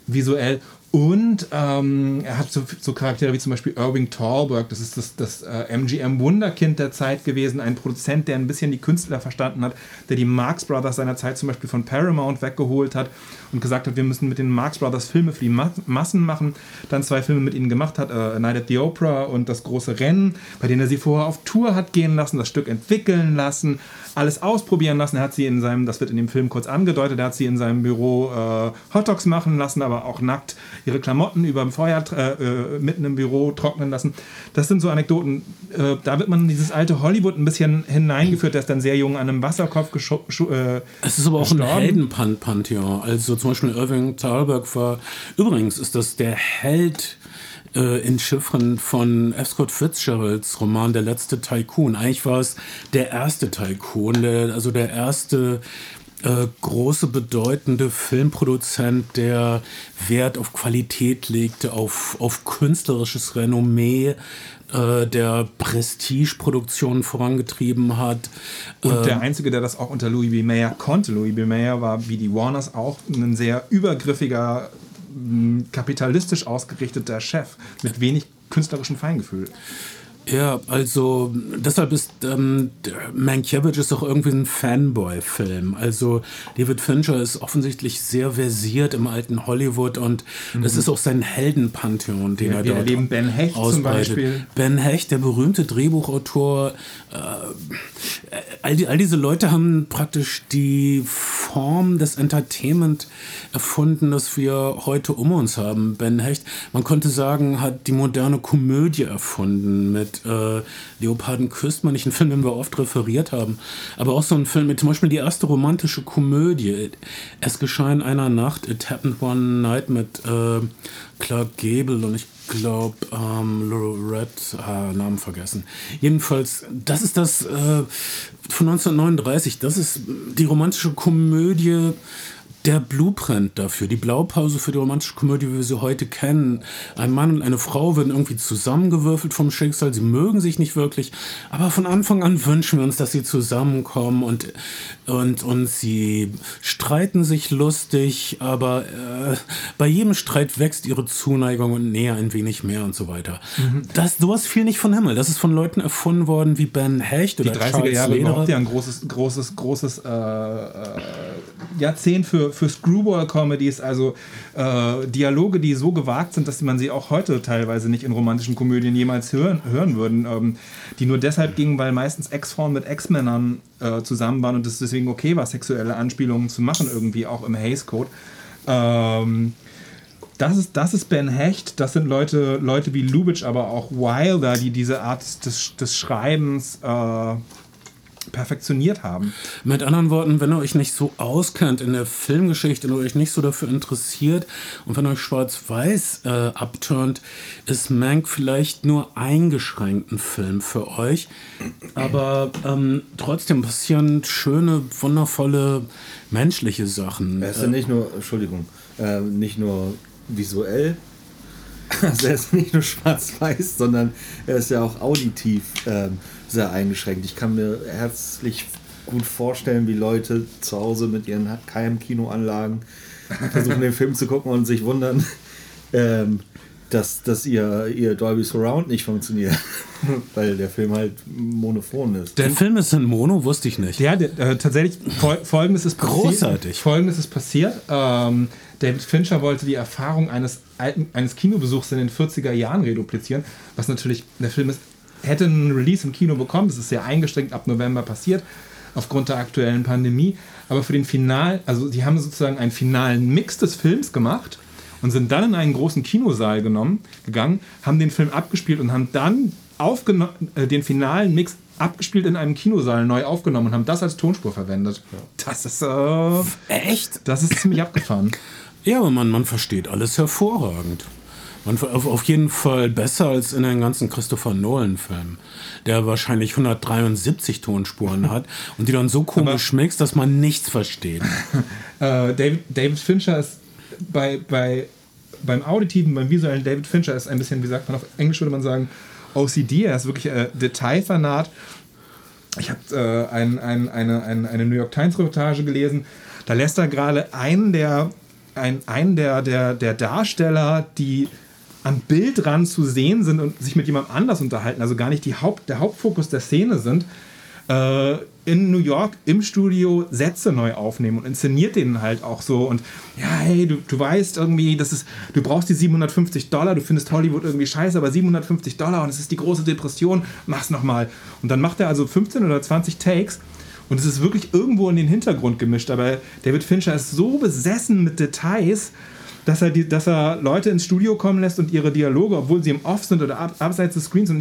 visuell und ähm, er hat so, so, Charaktere wie zum Beispiel Irving Thalberg, das ist das, das äh, MGM-Wunderkind der Zeit gewesen, ein Produzent, der ein bisschen die Künstler verstanden hat, der die Marx Brothers seiner Zeit zum Beispiel von Paramount weggeholt hat und gesagt hat, wir müssen mit den Marx Brothers Filme für die Ma Massen machen. Dann zwei Filme mit ihnen gemacht hat, äh, Night at the Opera und Das große Rennen, bei denen er sie vorher auf Tour hat gehen lassen, das Stück entwickeln lassen, alles ausprobieren lassen. Er hat sie in seinem, das wird in dem Film kurz angedeutet, er hat sie in seinem Büro äh, Hotdogs machen lassen, aber auch nackt ihre Klamotten über dem Feuer äh, äh, mitten im Büro trocknen lassen. Das sind so Anekdoten. Äh, da wird man in dieses alte Hollywood ein bisschen hineingeführt, der ist dann sehr jung an einem Wasserkopf gestorben. Äh, es ist aber auch ein Heldenpantheon. Also zum Beispiel Irving Thalberg war, übrigens ist das der Held äh, in Chiffren von F. Scott Fitzgeralds Roman Der letzte Tycoon. Eigentlich war es der erste Tycoon, der, also der erste äh, große, bedeutende Filmproduzent, der Wert auf Qualität legte, auf, auf künstlerisches Renommee, äh, der Prestige-Produktionen vorangetrieben hat. Und der ähm, Einzige, der das auch unter Louis B. Mayer konnte. Louis B. Mayer war wie die Warners auch ein sehr übergriffiger, kapitalistisch ausgerichteter Chef mit wenig künstlerischem Feingefühl. Ja, also deshalb ist ähm, Mankiewicz ist auch irgendwie ein Fanboy-Film. Also David Fincher ist offensichtlich sehr versiert im alten Hollywood und mhm. das ist auch sein Heldenpantheon, den ja, er dort erleben Ben Hecht ausbreitet. Zum Beispiel. Ben Hecht, der berühmte Drehbuchautor. Äh, all, die, all diese Leute haben praktisch die Form des Entertainment erfunden, das wir heute um uns haben. Ben Hecht, man könnte sagen, hat die moderne Komödie erfunden mit äh, Leoparden küsst man nicht, ein Film, den wir oft referiert haben, aber auch so ein Film mit zum Beispiel die erste romantische Komödie. Es geschah in einer Nacht, It Happened One Night mit äh, Clark Gable und ich glaube, ähm, Lorette, ah, Namen vergessen. Jedenfalls, das ist das äh, von 1939, das ist die romantische Komödie der Blueprint dafür, die Blaupause für die romantische Komödie, wie wir sie heute kennen. Ein Mann und eine Frau werden irgendwie zusammengewürfelt vom Schicksal, sie mögen sich nicht wirklich, aber von Anfang an wünschen wir uns, dass sie zusammenkommen und, und, und sie streiten sich lustig, aber äh, bei jedem Streit wächst ihre Zuneigung und Nähe ein wenig mehr und so weiter. Mhm. Das, sowas fiel nicht von Himmel. Das ist von Leuten erfunden worden wie Ben Hecht oder Die 30er Charles Jahre Lederer. überhaupt ja ein großes, großes, großes äh, äh, Jahrzehnt für für Screwball-Comedies, also äh, Dialoge, die so gewagt sind, dass man sie auch heute teilweise nicht in romantischen Komödien jemals hören, hören würden, ähm, die nur deshalb gingen, weil meistens Ex-Frauen mit Ex-Männern äh, zusammen waren und es deswegen okay war, sexuelle Anspielungen zu machen, irgendwie auch im Hays Code. Ähm, das ist, das ist Ben Hecht, das sind Leute, Leute wie Lubitsch, aber auch Wilder, die diese Art des, des Schreibens äh, perfektioniert haben. Mit anderen Worten, wenn ihr euch nicht so auskennt in der Filmgeschichte und euch nicht so dafür interessiert und wenn euch Schwarz-Weiß äh, abturnt, ist Mank vielleicht nur eingeschränkt ein Film für euch. Aber ähm, trotzdem passieren schöne, wundervolle menschliche Sachen. Er ist ja nicht nur, Entschuldigung, äh, nicht nur visuell (laughs) also er ist nicht nur schwarz-weiß, sondern er ist ja auch auditiv ähm, sehr eingeschränkt. Ich kann mir herzlich gut vorstellen, wie Leute zu Hause mit ihren Keimkinoanlagen versuchen den Film zu gucken und sich wundern, ähm, dass, dass ihr, ihr Dolby Surround nicht funktioniert. (laughs) Weil der Film halt monophon ist. Der Film ist in Mono, wusste ich nicht. Ja, der, äh, tatsächlich, fol folgendes ist passiert. Großartig. Folgendes ist passiert. Ähm, David Fincher wollte die Erfahrung eines, alten, eines Kinobesuchs in den 40er Jahren reduplizieren, was natürlich, der Film ist, hätte einen Release im Kino bekommen, das ist sehr eingeschränkt ab November passiert, aufgrund der aktuellen Pandemie. Aber für den Final, also die haben sozusagen einen finalen Mix des Films gemacht und sind dann in einen großen Kinosaal genommen, gegangen, haben den Film abgespielt und haben dann äh, den finalen Mix abgespielt in einem Kinosaal neu aufgenommen und haben das als Tonspur verwendet. Das ist, äh, Echt? das ist ziemlich abgefahren. Ja, aber man, man versteht alles hervorragend. Man, auf, jeden Fall besser als in den ganzen Christopher Nolan-Filmen, der wahrscheinlich 173 Tonspuren hat (laughs) und die dann so komisch mixt, dass man nichts versteht. (laughs) Äh, David, David Fincher ist bei, bei, beim Auditiven, beim visuellen David Fincher ist ein bisschen, wie sagt man auf Englisch würde man sagen, OCD. Er ist wirklich äh, Detailfanat. Ich habe äh, ein, ein, eine, eine, eine New York Times Reportage gelesen. Da lässt er gerade einen der, ein, einen der, der, der Darsteller, die am Bildrand zu sehen sind und sich mit jemand anders unterhalten, also gar nicht die Haupt, der Hauptfokus der Szene sind, äh, in New York im Studio Sätze neu aufnehmen und inszeniert den halt auch so und ja, hey, du, du weißt irgendwie, das ist, du brauchst die 750 Dollar, du findest Hollywood irgendwie scheiße, aber 750 Dollar und es ist die große Depression, mach's nochmal. Und dann macht er also 15 oder 20 Takes und es ist wirklich irgendwo in den Hintergrund gemischt, aber David Fincher ist so besessen mit Details, dass er, die, dass er Leute ins Studio kommen lässt und ihre Dialoge, obwohl sie im Off sind oder ab, abseits des Screens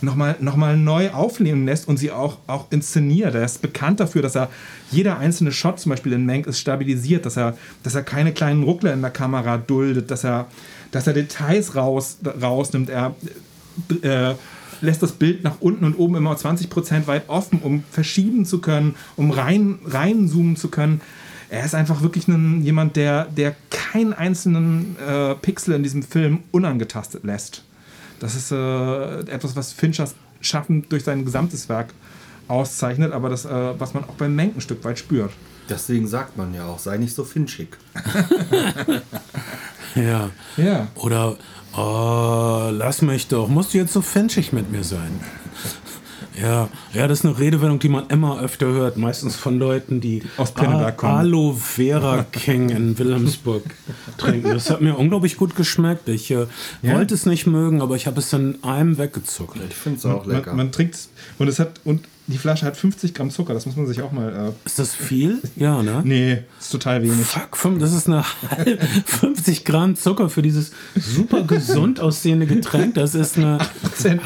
nochmal noch mal neu aufnehmen lässt und sie auch, auch inszeniert. Er ist bekannt dafür, dass er jeder einzelne Shot zum Beispiel in Mank ist stabilisiert, dass er, dass er keine kleinen Ruckler in der Kamera duldet, dass er, dass er Details raus, rausnimmt. Er äh, lässt das Bild nach unten und oben immer 20% weit offen, um verschieben zu können, um rein, reinzoomen zu können er ist einfach wirklich ein, jemand, der, der keinen einzelnen äh, Pixel in diesem Film unangetastet lässt. Das ist äh, etwas, was Finchers Schaffen durch sein gesamtes Werk auszeichnet, aber das, äh, was man auch beim Menk ein Stück weit spürt. Deswegen sagt man ja auch, sei nicht so finchig. (laughs) Ja. Ja. Oder, oh, lass mich doch, musst du jetzt so finchig mit mir sein? Ja, ja, das ist eine Redewendung, die man immer öfter hört, meistens von Leuten, die Aus Pinneberg kommen. Aloe Vera (laughs) King in Wilhelmsburg trinken. Das hat mir unglaublich gut geschmeckt. Ich äh, Ja? wollte es nicht mögen, aber ich habe es in einem weggezuckt. Ich finde es auch lecker. Man, man trinkt und es hat und die Flasche hat 50 Gramm Zucker, das muss man sich auch mal. Ist das viel? Ja, ne? Äh, (laughs) nee, ist total wenig. Fuck, das ist eine (laughs) halbe, 50 Gramm Zucker für dieses super gesund aussehende Getränk. Das ist eine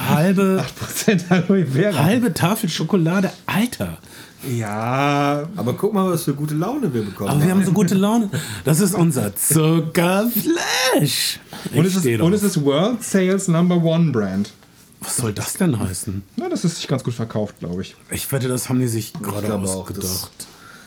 halbe, 8% Aloe Vera. halbe Tafel Schokolade. Alter. Ja, Aber guck mal, was für gute Laune wir bekommen Aber wir haben so gute Laune. Das ist unser Zuckerflash. und es, ist, und es ist World Sales Number One Brand. Was soll das denn heißen? Na, das ist sich ganz gut verkauft, glaube ich. Ich wette, das haben die sich gerade glaube auch, ausgedacht.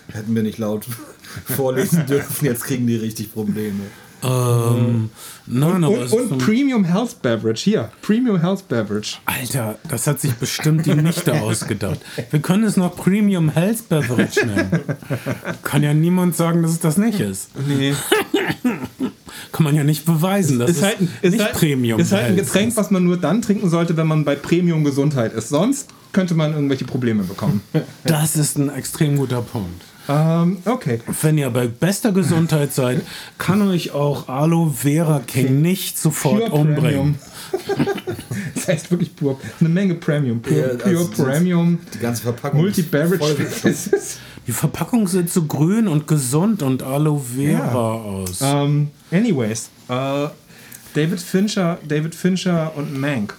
Hätten wir nicht laut (laughs) vorlesen dürfen, jetzt kriegen die richtig Probleme. Ähm, nein, aber es Und, und so- Premium Health Beverage. Hier, Premium Health Beverage. Alter, das hat sich bestimmt die Nichte (laughs) ausgedacht. Wir können es noch Premium Health Beverage nennen. Kann ja niemand sagen, dass es das nicht ist. Nee. (laughs) Kann man ja nicht beweisen. Das ist, Ist halt, ist nicht halt, Premium ist halt ein Getränk, was man nur dann trinken sollte, wenn man bei Premium Gesundheit ist. Sonst könnte man irgendwelche Probleme bekommen. Das ist ein extrem guter Punkt. Ähm, okay. Wenn ihr bei bester Gesundheit seid, kann euch auch Aloe Vera King nicht sofort umbringen. (laughs) das heißt wirklich pur. Eine Menge Premium. Pure, Ja, pure also Premium. Die ganze Verpackung. Multi-Beverage. Die Verpackung sieht so grün und gesund und Aloe Vera aus. ähm, anyways. Äh, David Fincher, David Fincher und Mank.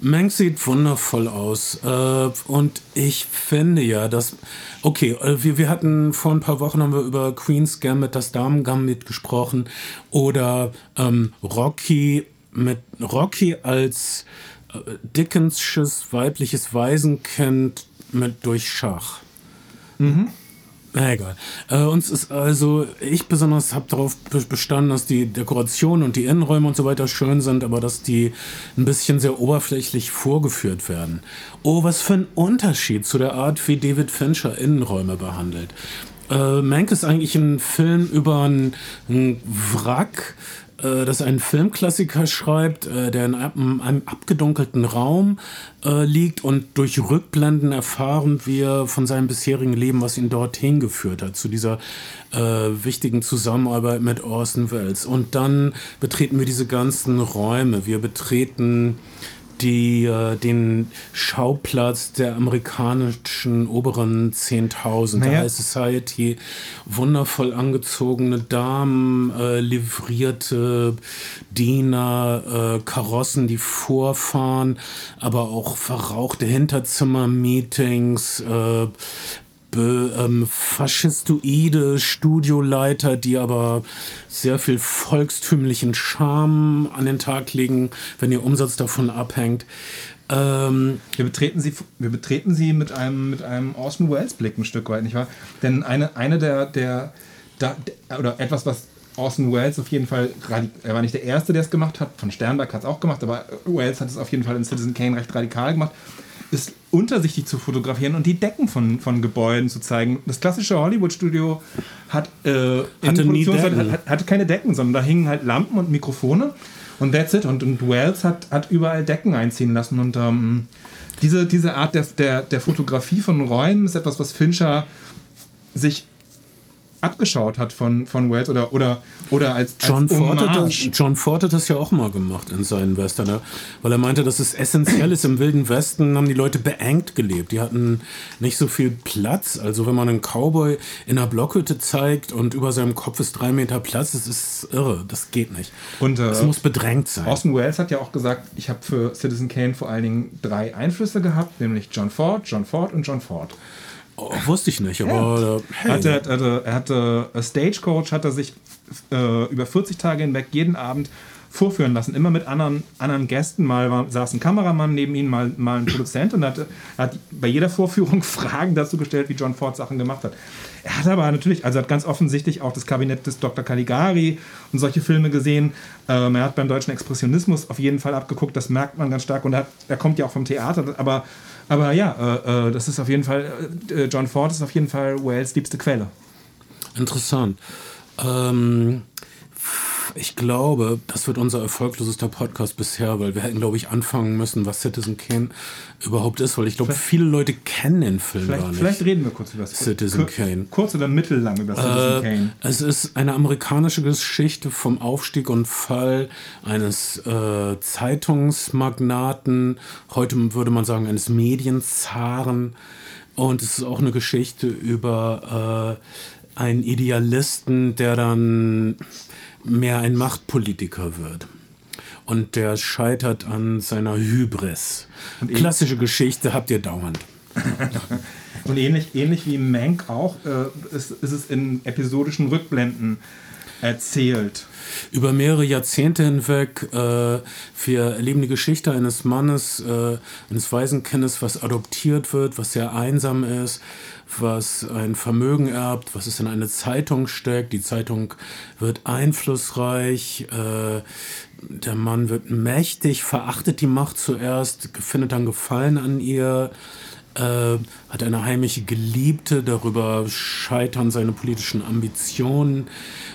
Mank sieht wundervoll aus. Äh, und ich finde ja, dass. Okay, äh, wir, wir hatten vor ein paar Wochen haben wir über Queen's Gambit, das Damen Gambit gesprochen. Oder ähm, Rocky mit Rocky als äh, Dickenssches weibliches Waisenkind mit durch Schach. Na egal. Äh, uns ist also, ich besonders habe darauf be- bestanden, dass die Dekoration und die Innenräume und so weiter schön sind, aber dass die ein bisschen sehr oberflächlich vorgeführt werden. Oh, was für ein Unterschied zu der Art, wie David Fincher Innenräume behandelt. Äh, Mank ist eigentlich ein Film über ein, ein Wrack, äh, das einen Filmklassiker schreibt, äh, der in einem, einem abgedunkelten Raum äh, liegt und durch Rückblenden erfahren wir von seinem bisherigen Leben, was ihn dorthin geführt hat, zu dieser äh, wichtigen Zusammenarbeit mit Orson Welles. Und dann betreten wir diese ganzen Räume. Wir betreten die äh, den Schauplatz der amerikanischen oberen 10.000, Naja. der High Society, wundervoll angezogene Damen, äh, livrierte Diener, äh, Karossen, die vorfahren, aber auch verrauchte Hinterzimmer-Meetings, äh, ähm, faschistoide Studioleiter, die aber sehr viel volkstümlichen Charme an den Tag legen, wenn ihr Umsatz davon abhängt. Ähm, Wir betreten sie, wir betreten sie mit einem, mit einem Orson Welles Blick ein Stück weit, nicht wahr? Denn eine, eine der, der, da, der oder etwas, was Orson Welles auf jeden Fall, er war nicht der Erste, der es gemacht hat, von Sternberg hat es auch gemacht, aber Welles hat es auf jeden Fall in Citizen Kane recht radikal gemacht, ist untersichtig zu fotografieren und die Decken von, von Gebäuden zu zeigen. Das klassische Hollywood-Studio hat, äh, Hatte nie Decken. hat, hatte keine Decken, sondern da hingen halt Lampen und Mikrofone und that's it. Und, und Wells hat, hat überall Decken einziehen lassen und ähm, diese, diese Art der, der, der Fotografie von Räumen ist etwas, was Fincher sich abgeschaut hat von, von Wells oder, oder, oder als, John, als Ford hat das. John Ford hat das ja auch mal gemacht in seinen Western, ne? weil er meinte, dass es essentiell ist. Im Wilden Westen haben die Leute beengt gelebt. Die hatten nicht so viel Platz. Also wenn man einen Cowboy in einer Blockhütte zeigt und über seinem Kopf ist drei Meter Platz, das ist irre. Das geht nicht. Und, äh, Es muss bedrängt sein. Orson Welles hat ja auch gesagt, ich habe für Citizen Kane vor allen Dingen drei Einflüsse gehabt, nämlich John Ford, John Ford und John Ford. Oh, wusste ich nicht, aber äh, hey. Hatte, hatte, er hatte äh, Stagecoach, hat er sich äh, über 40 Tage hinweg jeden Abend vorführen lassen, immer mit anderen, anderen Gästen. Mal war, saß ein Kameramann neben ihm, mal, mal ein Produzent und hat, hat bei jeder Vorführung (laughs) Fragen dazu gestellt, wie John Ford Sachen gemacht hat. Er hat aber natürlich, also er hat ganz offensichtlich auch das Kabinett des Dr. Caligari und solche Filme gesehen. Ähm, er hat beim deutschen Expressionismus auf jeden Fall abgeguckt, das merkt man ganz stark und er, hat, er kommt ja auch vom Theater, aber, aber ja, äh, äh, das ist auf jeden Fall, äh, John Ford ist auf jeden Fall Wales liebste Quelle. Interessant. Ähm, ich glaube, das wird unser erfolglosester Podcast bisher, weil wir hätten, glaube ich, anfangen müssen, was Citizen Kane überhaupt ist, weil ich glaube, viele Leute kennen den Film gar nicht. vielleicht reden wir kurz über Citizen Kur- Kane. Kurz oder mittellang über Citizen Äh, Kane. es ist eine amerikanische Geschichte vom Aufstieg und Fall eines äh, Zeitungsmagnaten, heute würde man sagen eines Medienzaren. Und es ist auch eine Geschichte über äh, einen Idealisten, der dann mehr ein Machtpolitiker wird. Und der scheitert an seiner Hybris. Klassische Geschichte habt ihr dauernd. (laughs) Und ähnlich, ähnlich wie Mank auch, äh, ist, ist es in episodischen Rückblenden erzählt. über mehrere Jahrzehnte hinweg. Äh, wir erleben die Geschichte eines Mannes, äh, eines Waisenkindes, was adoptiert wird, was sehr einsam ist, was ein Vermögen erbt, was es in eine Zeitung steckt. Die Zeitung wird einflussreich. Äh, der Mann wird mächtig, verachtet die Macht zuerst, findet dann Gefallen an ihr äh, hat eine heimliche Geliebte, darüber scheitern seine politischen Ambitionen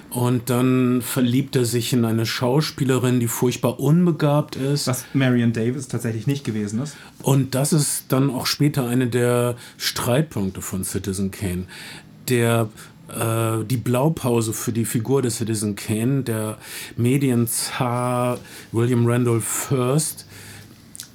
und dann verliebt er sich in eine Schauspielerin, die furchtbar unbegabt ist. Was Marion Davis tatsächlich nicht gewesen ist. Und das ist dann auch später eine der Streitpunkte von Citizen Kane. Der äh, die Blaupause für die Figur des Citizen Kane, der Medienzar William Randolph First,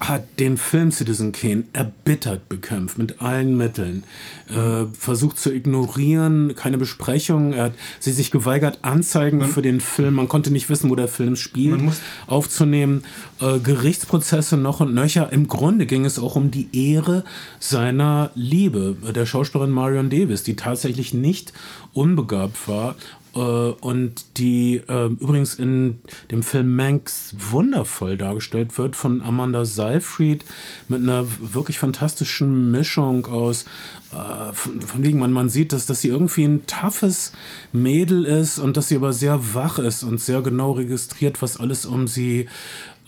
hat den Film Citizen Kane erbittert bekämpft mit allen Mitteln, äh, versucht zu ignorieren, keine Besprechung, er hat sie sich geweigert, Anzeigen für den Film, man konnte nicht wissen, wo der Film spielt, Man muss- aufzunehmen, äh, Gerichtsprozesse noch und nöcher. Im Grunde ging es auch um die Ehre seiner Liebe, der Schauspielerin Marion Davis, die tatsächlich nicht unbegabt war und die äh, übrigens in dem Film Manx wundervoll dargestellt wird von Amanda Seyfried mit einer wirklich fantastischen Mischung aus äh, von, von wegen man, man sieht, dass, dass sie irgendwie ein toughes Mädel ist und dass sie aber sehr wach ist und sehr genau registriert, was alles um sie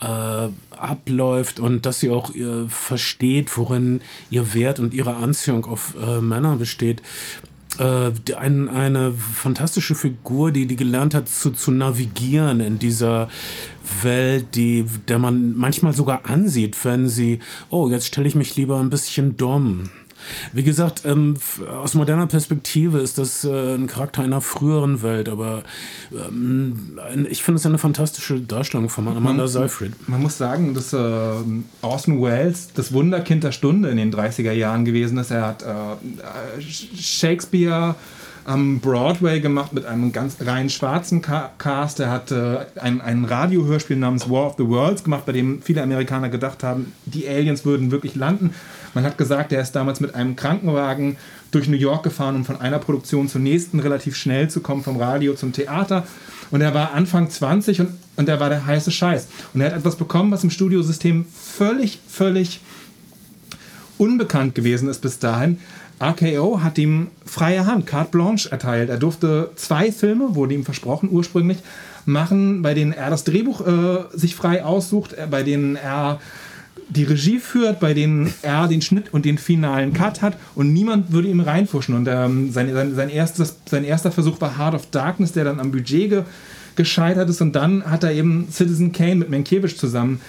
äh, abläuft und dass sie auch äh, versteht, worin ihr Wert und ihre Anziehung auf äh, Männer besteht. Äh, ein, eine fantastische Figur, die, die gelernt hat zu, zu navigieren in dieser Welt, die, der man manchmal sogar ansieht, wenn sie, oh, jetzt stelle ich mich lieber ein bisschen dumm. Wie gesagt, ähm, aus moderner Perspektive ist das äh, ein Charakter einer früheren Welt, aber ähm, ich finde es eine fantastische Darstellung von Amanda Seyfried. Man muss sagen, dass äh, Orson Welles das Wunderkind der Stunde in den 30er Jahren gewesen ist. Er hat äh, Shakespeare am Broadway gemacht mit einem ganz rein schwarzen Cast. Er hat äh, ein, ein Radiohörspiel namens War of the Worlds gemacht, bei dem viele Amerikaner gedacht haben, die Aliens würden wirklich landen. Man hat gesagt, er ist damals mit einem Krankenwagen durch New York gefahren, um von einer Produktion zur nächsten relativ schnell zu kommen, vom Radio zum Theater. Und er war Anfang 20 und, und er war der heiße Scheiß. Und er hat etwas bekommen, was im Studiosystem völlig, völlig unbekannt gewesen ist bis dahin. RKO hat ihm freie Hand, carte blanche erteilt. Er durfte zwei Filme, wurde ihm versprochen ursprünglich, machen, bei denen er das Drehbuch äh, sich frei aussucht, äh, bei denen er die Regie führt, bei denen er den Schnitt und den finalen Cut hat und niemand würde ihm reinfuschen. Und ähm, sein, sein, sein, erstes, sein erster Versuch war Heart of Darkness, der dann am Budget ge gescheitert ist. Und dann hat er eben Citizen Kane mit Mankiewicz zusammen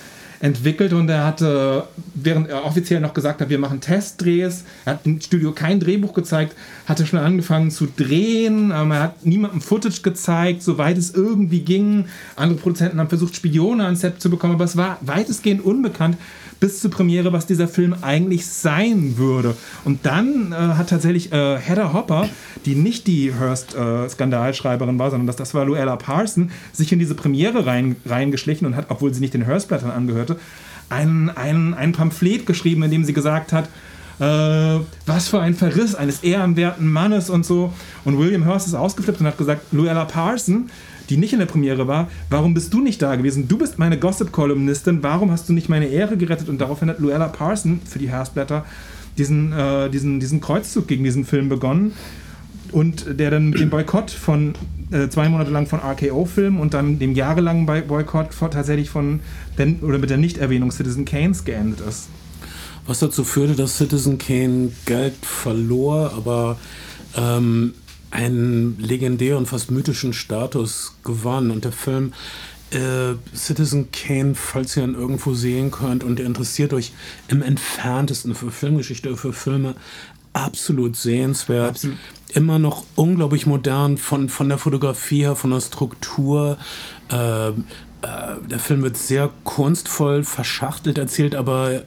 entwickelt und er hatte, während er offiziell noch gesagt hat, wir machen Testdrehs, er hat im Studio kein Drehbuch gezeigt, hatte schon angefangen zu drehen, ähm, er hat niemandem Footage gezeigt, soweit es irgendwie ging. Andere Produzenten haben versucht, Spione ans Set zu bekommen, aber es war weitestgehend unbekannt, bis zur Premiere, was dieser Film eigentlich sein würde. Und dann äh, hat tatsächlich äh, Heather Hopper, die nicht die Hearst-Skandalschreiberin äh, war, sondern das, das war Luella Parson, sich in diese Premiere rein, reingeschlichen und hat, obwohl sie nicht den Hearst-Blättern angehörte, ein, ein, ein Pamphlet geschrieben, in dem sie gesagt hat, äh, was für ein Verriss eines ehrenwerten Mannes und so. Und William Hearst ist ausgeflippt und hat gesagt, Luella Parson die nicht in der Premiere war, warum bist du nicht da gewesen? Du bist meine Gossip-Kolumnistin, warum hast du nicht meine Ehre gerettet? Und daraufhin hat Luella Parson für die Herzblätter diesen, äh, diesen, diesen Kreuzzug gegen diesen Film begonnen und der dann mit dem Boykott von äh, zwei Monate lang von RKO-Filmen und dann dem jahrelangen Boykott von, tatsächlich von den, oder mit der Nichterwähnung Citizen Kanes geendet ist. Was dazu führte, dass Citizen Kane Geld verlor, aber ähm, einen legendären, fast mythischen Status gewann. Und der Film äh, Citizen Kane, falls ihr ihn irgendwo sehen könnt und ihr interessiert euch im entferntesten für Filmgeschichte, für Filme, absolut sehenswert. Absolut. Immer noch unglaublich modern von, von der Fotografie her, von der Struktur. Äh, äh, der Film wird sehr kunstvoll verschachtelt erzählt, aber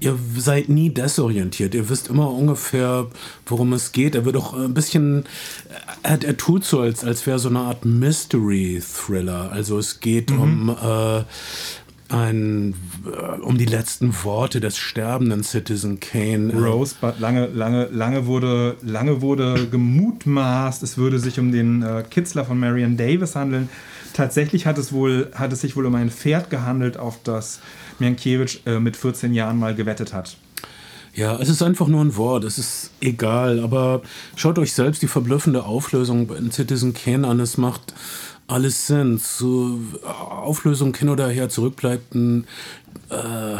ihr seid nie desorientiert. Ihr wisst immer ungefähr, worum es geht. Er wird auch ein bisschen, er, er tut so, als, als wäre so eine Art Mystery-Thriller. Also es geht mhm. um äh, ein, äh, um die letzten Worte des sterbenden Citizen Kane. Rosebud, lange, lange, lange wurde, lange wurde gemutmaßt, es würde sich um den äh, Kitzler von Marion Davis handeln tatsächlich hat es, wohl, hat es sich wohl um ein Pferd gehandelt, auf das Miankiewicz äh, mit 14 Jahren mal gewettet hat. Ja, es ist einfach nur ein Wort, es ist egal, aber schaut euch selbst die verblüffende Auflösung in Citizen Kane an, es macht alles Sinn. Zur Auflösung hin oder her zurückbleibt ein äh,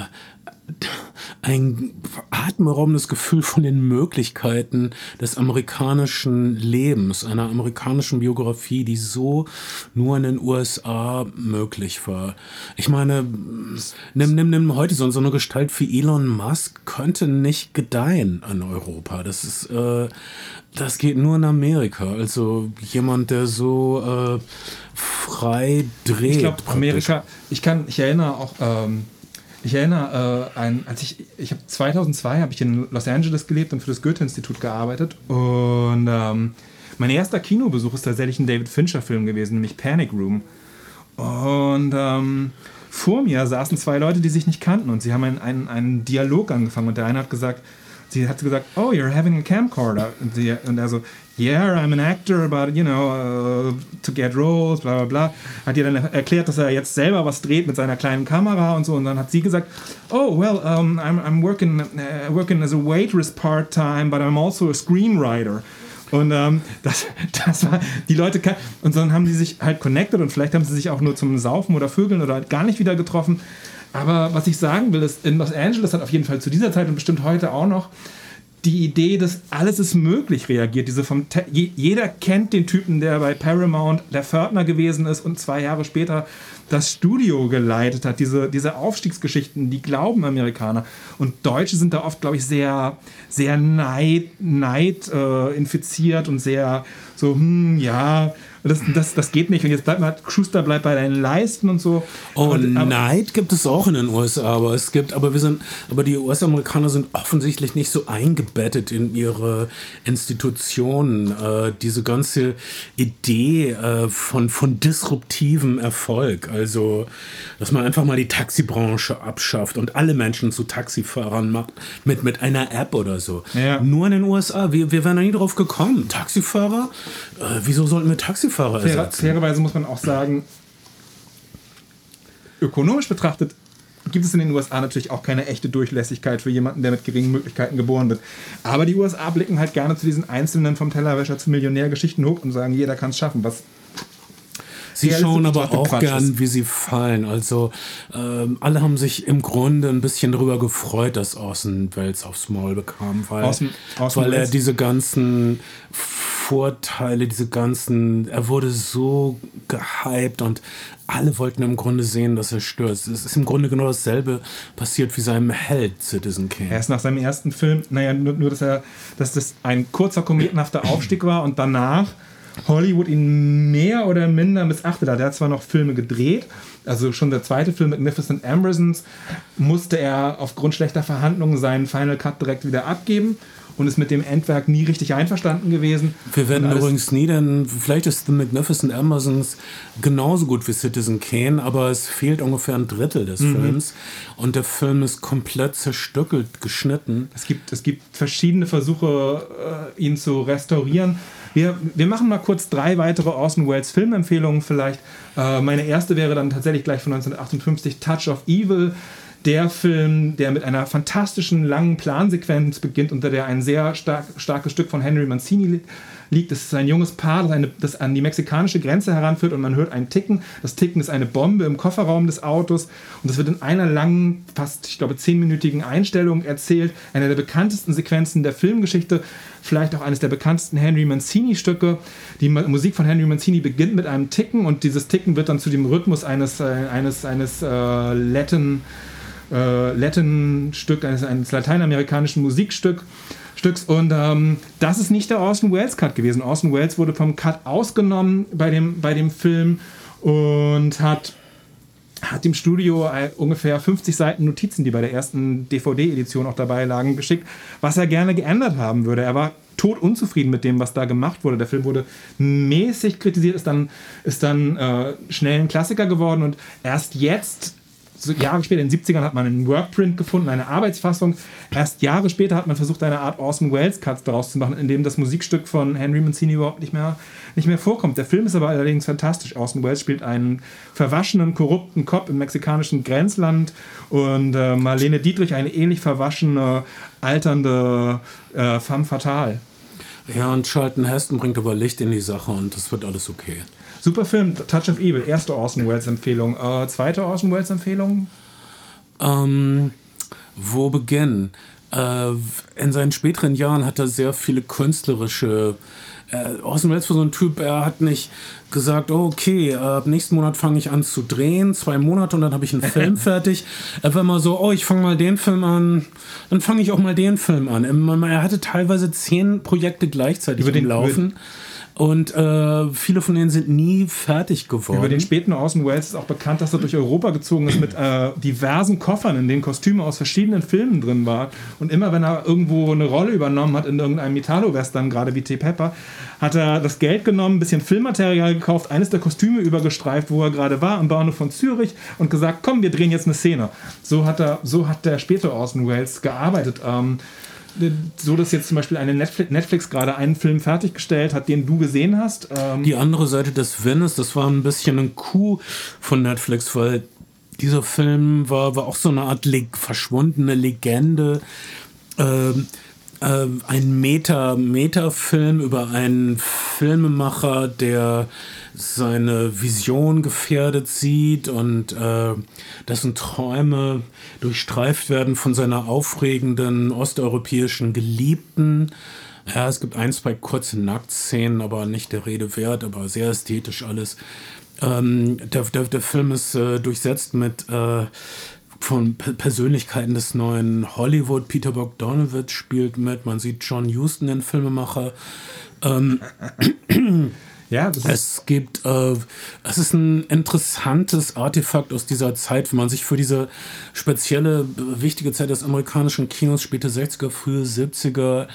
ein atemberaubendes Gefühl von den Möglichkeiten des amerikanischen Lebens, einer amerikanischen Biografie, die so nur in den USA möglich war. Ich meine, nimm, nimm, nimm heute so, so eine Gestalt wie Elon Musk könnte nicht gedeihen in Europa. Das ist, äh, das geht nur in Amerika. Also jemand, der so äh, frei dreht. Ich glaube, Amerika, ich kann, ich erinnere auch, ähm ich erinnere, äh, ein, als ich, ich habe 2002 habe ich in Los Angeles gelebt und für das Goethe-Institut gearbeitet. Und ähm, mein erster Kinobesuch ist tatsächlich ein David Fincher-Film gewesen, nämlich Panic Room. Und ähm, vor mir saßen zwei Leute, die sich nicht kannten. Und sie haben einen, einen, einen Dialog angefangen. Und der eine hat gesagt, sie hat gesagt, oh, you're having a camcorder. Und, sie, und er so, yeah, I'm an actor, but, you know, uh, to get roles, bla bla bla. Hat ihr dann erklärt, dass er jetzt selber was dreht mit seiner kleinen Kamera und so. Und dann hat sie gesagt, oh, well, um, I'm, I'm working, uh, working as a waitress part-time, but I'm also a screenwriter. Und ähm, (laughs) das, das war, die Leute, und dann haben die sich halt connected und vielleicht haben sie sich auch nur zum Saufen oder Vögeln oder halt gar nicht wieder getroffen. Aber was ich sagen will, ist, in Los Angeles hat auf jeden Fall zu dieser Zeit und bestimmt heute auch noch die Idee, dass alles ist möglich reagiert. Diese vom Te jeder kennt den Typen, der bei Paramount der Pförtner gewesen ist und zwei Jahre später das Studio geleitet hat. Diese, diese Aufstiegsgeschichten, die glauben Amerikaner. Und Deutsche sind da oft, glaube ich, sehr, sehr neid, neid äh, infiziert und sehr so, hm, ja, das, das, das geht nicht. Und jetzt bleibt mal, Schuster bleibt bei deinen Leisten und so. Oh, und, aber, Neid gibt es auch in den USA, aber es gibt, aber wir sind, aber die US-Amerikaner sind offensichtlich nicht so eingebettet in ihre Institutionen. Äh, diese ganze Idee äh, von, von disruptivem Erfolg, also dass man einfach mal die Taxibranche abschafft und alle Menschen zu Taxifahrern macht mit, mit einer App oder so. Ja. Nur in den USA. Wir, wir wären da nie drauf gekommen. Taxifahrer? Äh, wieso sollten wir Taxifahrer Fair, ersetzen? fairerweise muss man auch sagen, ökonomisch betrachtet gibt es in den USA natürlich auch keine echte Durchlässigkeit für jemanden, der mit geringen Möglichkeiten geboren wird. Aber die USA blicken halt gerne zu diesen einzelnen vom Tellerwäscher zum Millionär Geschichten hoch und sagen, jeder kann es schaffen, was Sie schauen aber auch Quatsch gern, ist. wie sie fallen. Also ähm, alle haben sich im Grunde ein bisschen darüber gefreut, dass Orson Welles aufs Maul bekam, weil, Orson- Orson weil er diese ganzen Vorteile, diese ganzen, er wurde so gehypt und alle wollten im Grunde sehen, dass er stürzt. Es ist im Grunde genau dasselbe passiert wie seinem Held Citizen Kane. erst nach seinem ersten Film, naja, nur, nur dass, er, dass das ein kurzer kometenhafter Aufstieg war und danach Hollywood ihn mehr oder minder missachtet hat. Er hat zwar noch Filme gedreht, also schon der zweite Film, Magnificent Ambersons, musste er aufgrund schlechter Verhandlungen seinen Final Cut direkt wieder abgeben und ist mit dem Endwerk nie richtig einverstanden gewesen. Wir werden übrigens nie, denn vielleicht ist The Magnificent Amazons genauso gut wie Citizen Kane, aber es fehlt ungefähr ein Drittel des Mhm. Films und der Film ist komplett zerstückelt, geschnitten. Es gibt, es gibt verschiedene Versuche, äh, ihn zu restaurieren. Wir, wir machen mal kurz drei weitere Orson Welles Filmempfehlungen vielleicht. Äh, meine erste wäre dann tatsächlich gleich von 1958 Touch of Evil. Der Film, der mit einer fantastischen langen Plansequenz beginnt, unter der ein sehr stark, starkes Stück von Henry Mancini li- liegt. Es ist ein junges Paar, das, eine, das an die mexikanische Grenze heranführt und man hört ein Ticken. Das Ticken ist eine Bombe im Kofferraum des Autos und das wird in einer langen, fast, ich glaube, zehnminütigen Einstellung erzählt. Eine der bekanntesten Sequenzen der Filmgeschichte, vielleicht auch eines der bekanntesten Henry Mancini-Stücke. Die Musik von Henry Mancini beginnt mit einem Ticken und dieses Ticken wird dann zu dem Rhythmus eines, äh, eines, eines äh, Latin, äh, Latin-Stück, eines, eines lateinamerikanischen Musikstück. Stücks und ähm, das ist nicht der Orson Welles Cut gewesen. Orson Welles wurde vom Cut ausgenommen bei dem, bei dem Film und hat hat dem Studio ein- ungefähr 50 Seiten Notizen, die bei der ersten DVD-Edition auch dabei lagen, geschickt, was er gerne geändert haben würde. Er war tot unzufrieden mit dem, was da gemacht wurde. Der Film wurde mäßig kritisiert, ist dann, ist dann äh, schnell ein Klassiker geworden und erst jetzt, so Jahre später, in den 70ern, hat man einen Workprint gefunden, eine Arbeitsfassung. Erst Jahre später hat man versucht, eine Art Orson Welles Cut daraus zu machen, in dem das Musikstück von Henry Mancini überhaupt nicht mehr, nicht mehr vorkommt. Der Film ist aber allerdings fantastisch. Orson Welles spielt einen verwaschenen, korrupten Cop im mexikanischen Grenzland und äh, Marlene Dietrich eine ähnlich verwaschene, alternde äh, femme fatale. Ja, und Charlton Heston bringt aber Licht in die Sache und das wird alles okay. Super Film, Touch of Evil, erste Orson Welles Empfehlung. Äh, zweite Orson Welles Empfehlung? Ähm, wo beginnen? Äh, in seinen späteren Jahren hat er sehr viele künstlerische. Äh, Orson Welles war so ein Typ, er hat nicht gesagt, oh, okay, äh, ab nächsten Monat fange ich an zu drehen, zwei Monate und dann habe ich einen Film (laughs) fertig. Er war immer so, oh, ich fange mal den Film an, dann fange ich auch mal den Film an. Er hatte teilweise zehn Projekte gleichzeitig Über den- im Laufen. Und äh, viele von denen sind nie fertig geworden. Über den späten Orson Welles ist auch bekannt, dass er durch Europa gezogen ist mit äh, diversen Koffern, in denen Kostüme aus verschiedenen Filmen drin waren. Und immer wenn er irgendwo eine Rolle übernommen hat in irgendeinem Italo-Western, gerade wie T. Pepper, hat er das Geld genommen, ein bisschen Filmmaterial gekauft, eines der Kostüme übergestreift, wo er gerade war, am Bahnhof von Zürich und gesagt, komm, wir drehen jetzt eine Szene. So hat, er, so hat der späte Orson Welles gearbeitet. Ähm, so dass jetzt zum Beispiel eine Netflix, Netflix gerade einen Film fertiggestellt hat, den du gesehen hast. Ähm, Die andere Seite des Venice, das war ein bisschen ein Coup von Netflix, weil dieser Film war, war auch so eine Art leg verschwundene Legende. Ähm, ähm, ein Meta, Meta-Film über einen Filmemacher, der seine Vision gefährdet sieht und äh, dessen Träume durchstreift werden von seiner aufregenden osteuropäischen Geliebten. Ja, es gibt ein, zwei kurze Nacktszenen, aber nicht der Rede wert, aber sehr ästhetisch alles. Ähm, der, der, der Film ist äh, durchsetzt mit äh, von P Persönlichkeiten des neuen Hollywood. Peter Bogdanovich spielt mit, man sieht John Huston, den Filmemacher. Ähm, ja, es gibt, äh, es ist ein interessantes Artefakt aus dieser Zeit, wenn man sich für diese spezielle, wichtige Zeit des amerikanischen Kinos, späte 60er, frühe 70er,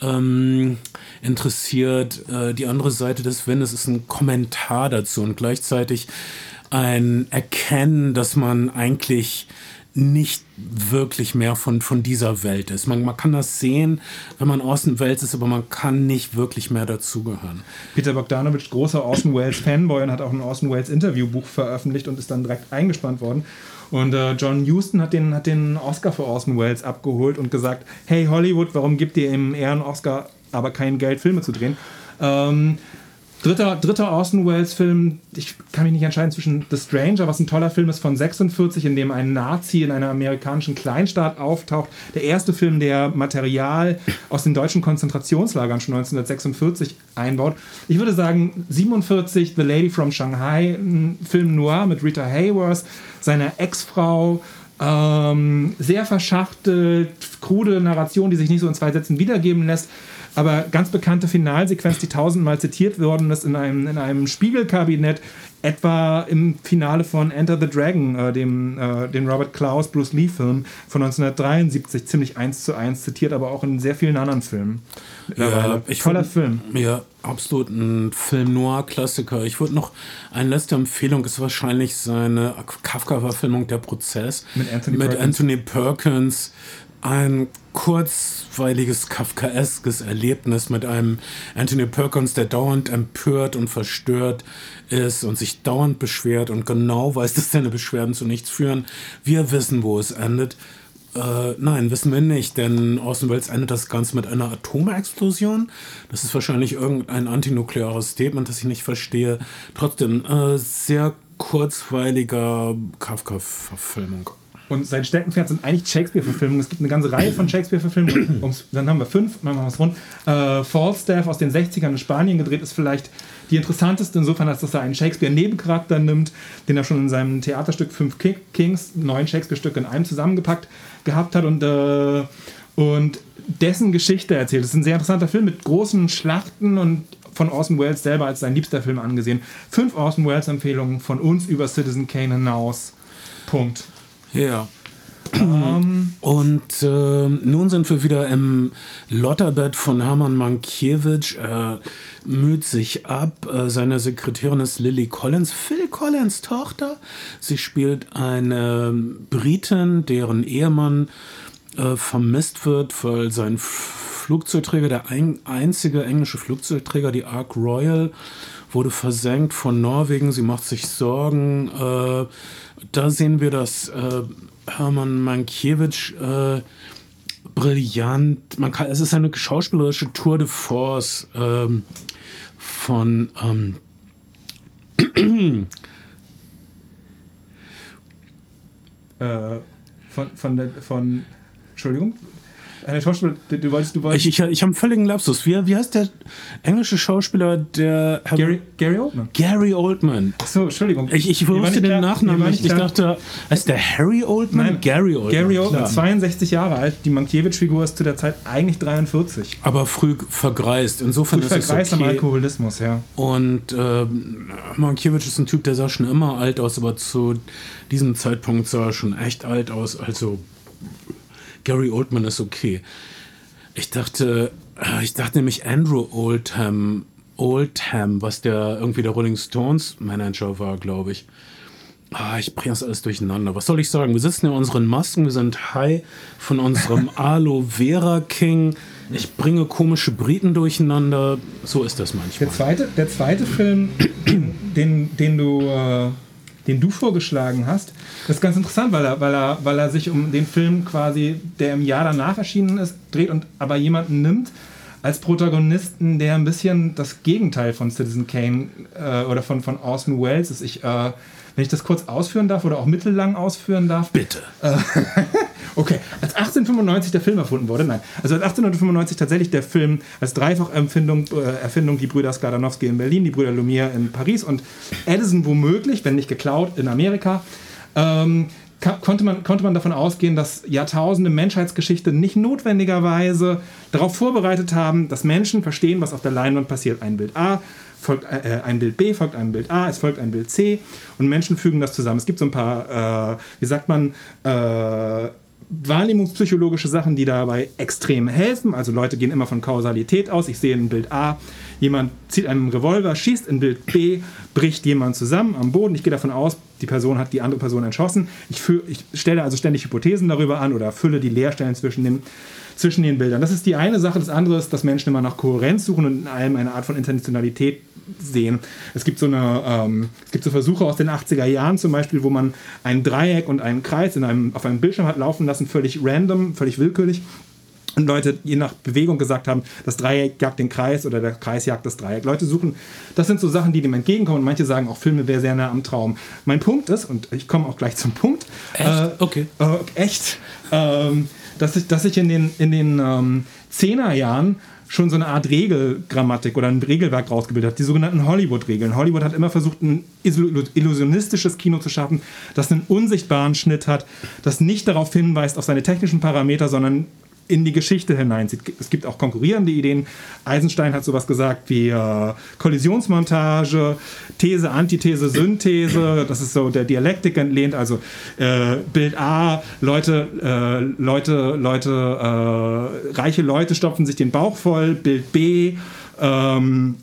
ähm, interessiert. Äh, die andere Seite des Windes ist ein Kommentar dazu und gleichzeitig ein Erkennen, dass man eigentlich nicht wirklich mehr von, von dieser Welt ist. Man, man kann das sehen, wenn man Außenwelt ist, aber man kann nicht wirklich mehr dazugehören. Peter Bogdanovich, großer Orson Welles Fanboy und hat auch ein Orson Welles Interviewbuch veröffentlicht und ist dann direkt eingespannt worden. Und äh, John Huston hat den, hat den Oscar für Orson Welles abgeholt und gesagt, hey Hollywood, warum gibt ihr im Ehren-Oscar aber kein Geld, Filme zu drehen? Ähm, Dritter, dritter Orson Welles-Film, ich kann mich nicht entscheiden zwischen The Stranger, was ein toller Film ist von 46, in dem ein Nazi in einer amerikanischen Kleinstaat auftaucht. Der erste Film, der Material aus den deutschen Konzentrationslagern schon 1946 einbaut. Ich würde sagen, 47, The Lady from Shanghai, ein Film noir mit Rita Hayworth, seiner Ex-Frau. Ähm, sehr verschachtelt, krude Narration, die sich nicht so in zwei Sätzen wiedergeben lässt. Aber ganz bekannte Finalsequenz, die tausendmal zitiert worden ist in einem, in einem Spiegelkabinett, etwa im Finale von Enter the Dragon, äh, dem, äh, dem Robert Klaus Bruce Lee Film von 1973, ziemlich eins zu eins zitiert, aber auch in sehr vielen anderen Filmen. Ja, ich Toller Film. Ja, absolut ein Film Noir-Klassiker. Ich würde noch eine letzte Empfehlung ist wahrscheinlich seine Kafka-Verfilmung Der Prozess mit Anthony mit Perkins. Anthony Perkins ein kurzweiliges Kafkaeskes Erlebnis mit einem Anthony Perkins, der dauernd empört und verstört ist und sich dauernd beschwert und genau weiß, (laughs) dass seine Beschwerden zu nichts führen. Wir wissen, wo es endet. Äh, nein, wissen wir nicht, denn Welles endet das Ganze mit einer Atomexplosion. Das ist wahrscheinlich irgendein antinukleares Statement, das ich nicht verstehe. Trotzdem, äh, sehr kurzweiliger Kafka-Verfilmung. Und sein Steckenpferd sind eigentlich Shakespeare-Verfilmungen. Es gibt eine ganze Reihe von Shakespeare-Verfilmungen. (clears throat) Dann haben wir fünf, dann machen wir es rund. Äh, Falstaff aus den 60ern in Spanien gedreht ist vielleicht die interessanteste insofern, als dass er einen Shakespeare-Nebencharakter nimmt, den er schon in seinem Theaterstück Fünf Kings, neun Shakespeare-Stücke in einem zusammengepackt gehabt hat und, äh, und dessen Geschichte erzählt. Das ist ein sehr interessanter Film mit großen Schlachten und von Orson Welles selber als sein liebster Film angesehen. Fünf Orson Welles-Empfehlungen von uns über Citizen Kane hinaus. Punkt. Ja. Um. Und äh, nun sind wir wieder im Lotterbett von Hermann Mankiewicz. Er müht sich ab. Äh, seine Sekretärin ist Lily Collins, Phil Collins Tochter. Sie spielt eine Britin, deren Ehemann äh, vermisst wird, weil sein Flugzeugträger, der ein, einzige englische Flugzeugträger, die Ark Royal, wurde versenkt von Norwegen. Sie macht sich Sorgen. Äh, da sehen wir das äh, Hermann Mankiewicz äh, brillant. Man kann, es ist eine schauspielerische Tour de Force ähm, von ähm, äh, von, von, der, von Entschuldigung, eine Schauspieler, du, wolltest, du wolltest. Ich, ich, ich habe einen völligen Lapsus. Wie, wie heißt der englische Schauspieler, der. Gary, Gary Oldman. Gary Oldman. Achso, Entschuldigung. Ich, ich wusste den Nachnamen nicht. Ich dachte, heißt der Harry Oldman? Nein, Gary Oldman. Gary Oldman, Klar. 62 Jahre alt. Die Mankiewicz-Figur ist zu der Zeit eigentlich 43. Aber früh vergreist. Insofern früh ist vergreist es okay. am Alkoholismus, ja. Und äh, Mankiewicz ist ein Typ, der sah schon immer alt aus, aber zu diesem Zeitpunkt sah er schon echt alt aus. Also Gary Oldman ist okay. Ich dachte, äh, ich dachte nämlich Andrew Oldham, Oldham, was der irgendwie der Rolling Stones Manager war, glaube ich. Ah, ich bringe das alles durcheinander. Was soll ich sagen? Wir sitzen in unseren Masken, wir sind high von unserem (laughs) Aloe Vera King. Ich bringe komische Briten durcheinander. So ist das manchmal. Der zweite, der zweite Film, den, den du. Äh den du vorgeschlagen hast. Das ist ganz interessant, weil er, weil er, weil er sich um den Film quasi, der im Jahr danach erschienen ist, dreht und aber jemanden nimmt, als Protagonisten, der ein bisschen das Gegenteil von Citizen Kane äh, oder von, von Orson Welles ist. Ich, äh, wenn ich das kurz ausführen darf oder auch mittellang ausführen darf. Bitte. Äh, (laughs) okay, als 1895 der Film erfunden wurde, nein, also als 1895 tatsächlich der Film als Dreifach-Erfindung äh, Erfindung die Brüder Skladanowski in Berlin, die Brüder Lumière in Paris und Edison womöglich, wenn nicht geklaut, in Amerika. Ähm, konnte man, konnte man davon ausgehen, dass Jahrtausende Menschheitsgeschichte nicht notwendigerweise darauf vorbereitet haben, dass Menschen verstehen, was auf der Leinwand passiert. Ein Bild A folgt äh, ein Bild B, folgt ein Bild A, es folgt ein Bild C und Menschen fügen das zusammen. Es gibt so ein paar, äh, wie sagt man, äh, wahrnehmungspsychologische Sachen, die dabei extrem helfen. Also Leute gehen immer von Kausalität aus. Ich sehe ein Bild A, jemand zieht einen Revolver, schießt in Bild B, bricht jemand zusammen am Boden. Ich gehe davon aus, die Person hat die andere Person erschossen. Ich, ich stelle also ständig Hypothesen darüber an oder fülle die Leerstellen zwischen den zwischen den Bildern. Das ist die eine Sache. Das andere ist, dass Menschen immer nach Kohärenz suchen und in allem eine Art von Intentionalität sehen. Es gibt so eine, ähm, es gibt so Versuche aus den 80er Jahren zum Beispiel, wo man ein Dreieck und einen Kreis in einem, auf einem Bildschirm hat laufen lassen, völlig random, völlig willkürlich. Und Leute je nach Bewegung gesagt haben, das Dreieck jagt den Kreis oder der Kreis jagt das Dreieck. Leute suchen, das sind so Sachen, die dem entgegenkommen. Und manche sagen auch, Filme wäre sehr nah am Traum. Mein Punkt ist, und ich komme auch gleich zum Punkt. Echt? Äh, okay. Äh, echt. Ähm, dass ich, dass ich in den, in den ähm, 10er Jahren schon so eine Art Regelgrammatik oder ein Regelwerk rausgebildet hat, die sogenannten Hollywood-Regeln. Hollywood hat immer versucht, ein illusionistisches Kino zu schaffen, das einen unsichtbaren Schnitt hat, das nicht darauf hinweist, auf seine technischen Parameter, sondern in die Geschichte hineinzieht. Es gibt auch konkurrierende Ideen. Eisenstein hat sowas gesagt wie äh, Kollisionsmontage, These, Antithese, Synthese. Das ist so der Dialektik entlehnt. Also äh, Bild A, Leute, äh, Leute, Leute, äh, reiche Leute stopfen sich den Bauch voll. Bild B, ähm,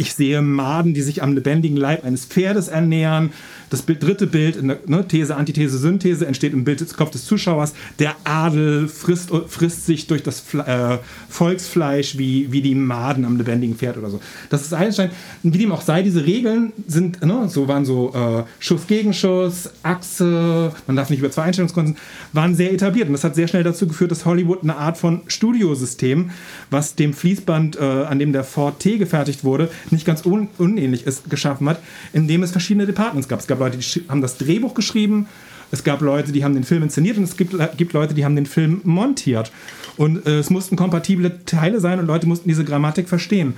ich sehe Maden, die sich am lebendigen Leib eines Pferdes ernähren. Das dritte Bild, ne, These, Antithese, Synthese, entsteht im Bild des Kopf des Zuschauers. Der Adel frisst, frisst sich durch das äh, Volksfleisch wie, wie die Maden am lebendigen Pferd oder so. Das ist Einstein. Wie dem auch sei, diese Regeln sind, ne, so waren so äh, Schuss gegen Schuss, Achse, man darf nicht über zwei Einstellungskonten, waren sehr etabliert. Und das hat sehr schnell dazu geführt, dass Hollywood eine Art von Studiosystem, was dem Fließband, äh, an dem der Ford T gefertigt wurde, nicht ganz un unähnlich ist, geschaffen hat, in dem es verschiedene Departments gab. Es gab Leute, die haben das Drehbuch geschrieben, es gab Leute, die haben den Film inszeniert und es gibt, gibt Leute, die haben den Film montiert. Und äh, es mussten kompatible Teile sein und Leute mussten diese Grammatik verstehen.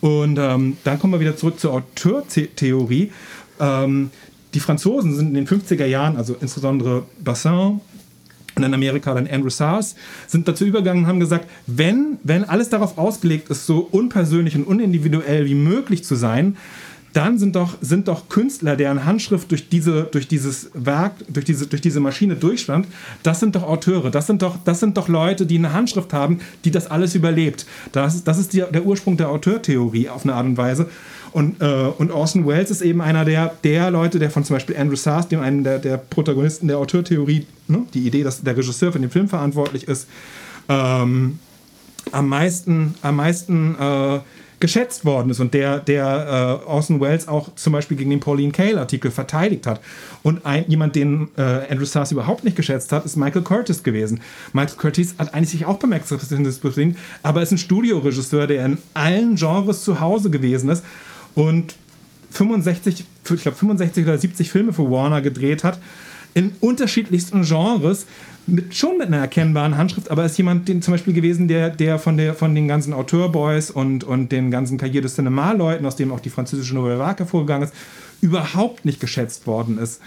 Und ähm, dann kommen wir wieder zurück zur Auteurtheorie. Ähm, die Franzosen sind in den 50er Jahren, also insbesondere Bassin, und in Amerika dann Andrew Sars, sind dazu übergegangen und haben gesagt, wenn, wenn alles darauf ausgelegt ist, so unpersönlich und unindividuell wie möglich zu sein, dann sind doch, sind doch Künstler, deren Handschrift durch, diese, durch dieses Werk, durch diese, durch diese Maschine durchstand, das sind doch Auteure, das sind doch, das sind doch Leute, die eine Handschrift haben, die das alles überlebt. Das, das ist die, der Ursprung der Auteurtheorie auf eine Art und Weise. Und, äh, und Orson Welles ist eben einer der, der Leute, der von zum Beispiel Andrew Sars, dem einen der, der Protagonisten der Auteurtheorie, ne, die Idee, dass der Regisseur für den Film verantwortlich ist, ähm, am meisten, am meisten äh, geschätzt worden ist und der, der äh, Orson Welles auch zum Beispiel gegen den Pauline Kael-Artikel verteidigt hat. Und ein, jemand, den äh, Andrew Stars überhaupt nicht geschätzt hat, ist Michael Curtis gewesen. Michael Curtis hat eigentlich sich auch beim Exorcismus bedient, aber ist ein Studioregisseur, der in allen Genres zu Hause gewesen ist und 65, ich glaube 65 oder 70 Filme für Warner gedreht hat in unterschiedlichsten Genres mit, schon mit einer erkennbaren Handschrift, aber ist jemand den, zum Beispiel gewesen, der, der, von, der von den ganzen Auteurboys und, und den ganzen Carrière de Cinema-Leuten, aus dem auch die französische Nouvelle Vague hervorgegangen ist, überhaupt nicht geschätzt worden ist.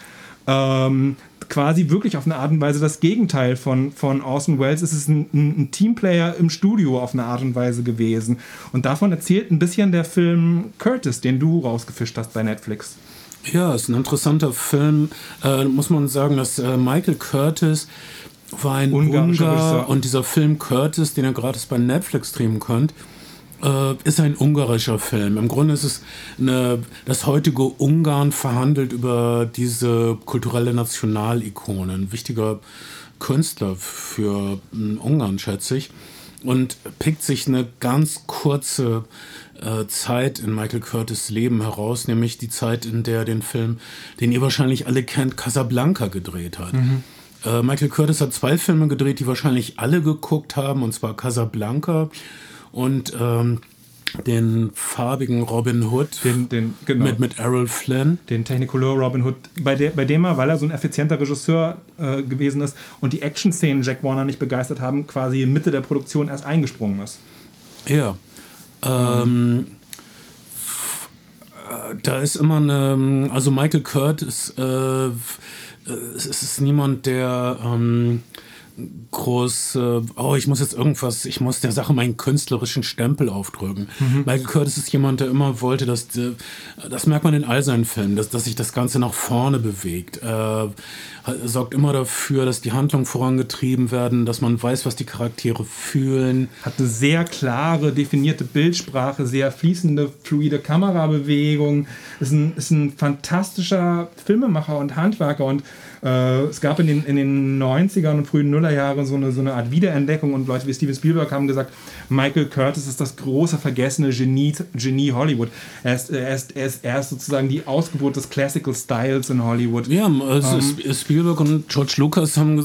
Ähm, quasi wirklich auf eine Art und Weise das Gegenteil von, von Orson Welles. Es ist ein, ein, Teamplayer im Studio auf eine Art und Weise gewesen. Und davon erzählt ein bisschen der Film Curtis, den du rausgefischt hast bei Netflix. Ja, ist ein interessanter Film. Äh, muss man sagen, dass äh, Michael Curtis war ein Ungar und dieser Film Curtis, den ihr gratis bei Netflix streamen könnt, äh, ist ein ungarischer Film. Im Grunde ist es eine, das heutige Ungarn verhandelt über diese kulturelle Nationalikone. Ein wichtiger Künstler für äh, Ungarn, schätze ich. Und pickt sich eine ganz kurze äh, Zeit in Michael Curtis Leben heraus, nämlich die Zeit, in der er den Film, den ihr wahrscheinlich alle kennt, Casablanca gedreht hat. Mhm. Äh, Michael Curtis hat zwei Filme gedreht, die wahrscheinlich alle geguckt haben, und zwar Casablanca und ähm, den farbigen Robin Hood Den, den, genau. mit, mit Errol Flynn. den Technicolor Robin Hood, bei, der, bei dem er, weil er so ein effizienter Regisseur äh, gewesen ist und die Action-Szenen Jack Warner nicht begeistert haben, quasi in Mitte der Produktion erst eingesprungen ist. Ja. Ähm, äh, da ist immer eine, also Michael Curtis, äh, äh, es ist niemand, der ähm, groß, äh, oh, ich muss jetzt irgendwas, ich muss der Sache meinen künstlerischen Stempel aufdrücken. Michael Curtis ist jemand, der immer wollte, dass, die, das merkt man in all seinen Filmen, dass, dass sich das Ganze nach vorne bewegt. Äh, sorgt immer dafür, dass die Handlungen vorangetrieben werden, dass man weiß, was die Charaktere fühlen. Hat eine sehr klare, definierte Bildsprache, sehr fließende, fluide Kamerabewegung. Ist ein, ist ein fantastischer Filmemacher und Handwerker und äh, es gab in den, in den 90ern und frühen Nullerjahren so eine, so eine Art Wiederentdeckung und Leute wie Steven Spielberg haben gesagt, Michael Curtis ist das große vergessene Genie, Genie Hollywood. Er ist, er, ist, er, ist, er ist sozusagen die Ausgeburt des Classical Styles in Hollywood. Ja, also Spielberg und George Lucas haben,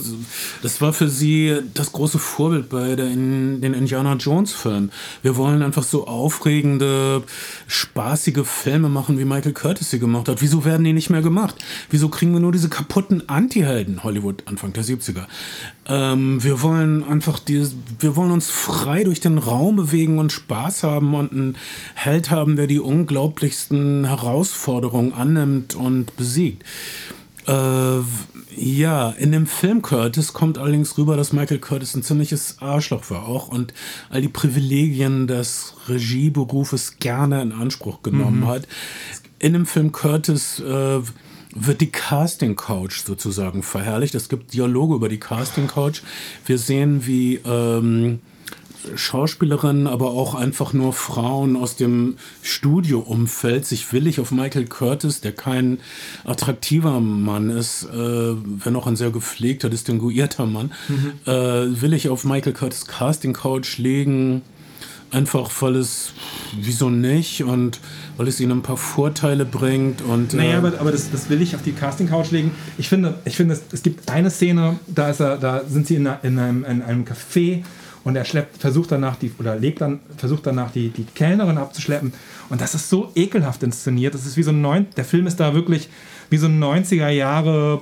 das war für sie das große Vorbild bei der, in, den Indiana Jones Filmen. Wir wollen einfach so aufregende, spaßige Filme machen, wie Michael Curtis sie gemacht hat. Wieso werden die nicht mehr gemacht? Wieso kriegen wir nur diese kaputten Anti-Helden Hollywood Anfang der 70er? Ähm, wir wollen einfach dieses, wir wollen uns frei durch den Raum bewegen und Spaß haben und einen Held haben, der die unglaublichsten Herausforderungen annimmt und besiegt. Äh, ja, in dem Film Curtis kommt allerdings rüber, dass Michael Curtis ein ziemliches Arschloch war auch und all die Privilegien des Regieberufes gerne in Anspruch genommen hat. In dem Film Curtis äh, wird die Casting Couch sozusagen verherrlicht. Es gibt Dialoge über die Casting Couch. Wir sehen, wie ähm, Schauspielerinnen, aber auch einfach nur Frauen aus dem Studioumfeld sich willig auf Michael Curtis, der kein attraktiver Mann ist, äh, wenn auch ein sehr gepflegter, distinguierter Mann, äh, willig auf Michael Curtis Casting Couch legen. Einfach weil es, wieso nicht, und weil es ihnen ein paar Vorteile bringt. Und, Naja, äh, aber, aber das, das will ich auf die Casting-Couch legen. Ich finde, ich finde es, es gibt eine Szene, da, ist er, da sind sie in, einer- in, einem, in einem Café und er schleppt, versucht danach die, oder legt dann, versucht danach die, die Kellnerin abzuschleppen. Und das ist so ekelhaft inszeniert. Das ist wie so ein neun, der Film ist da wirklich wie so ein 90er Jahre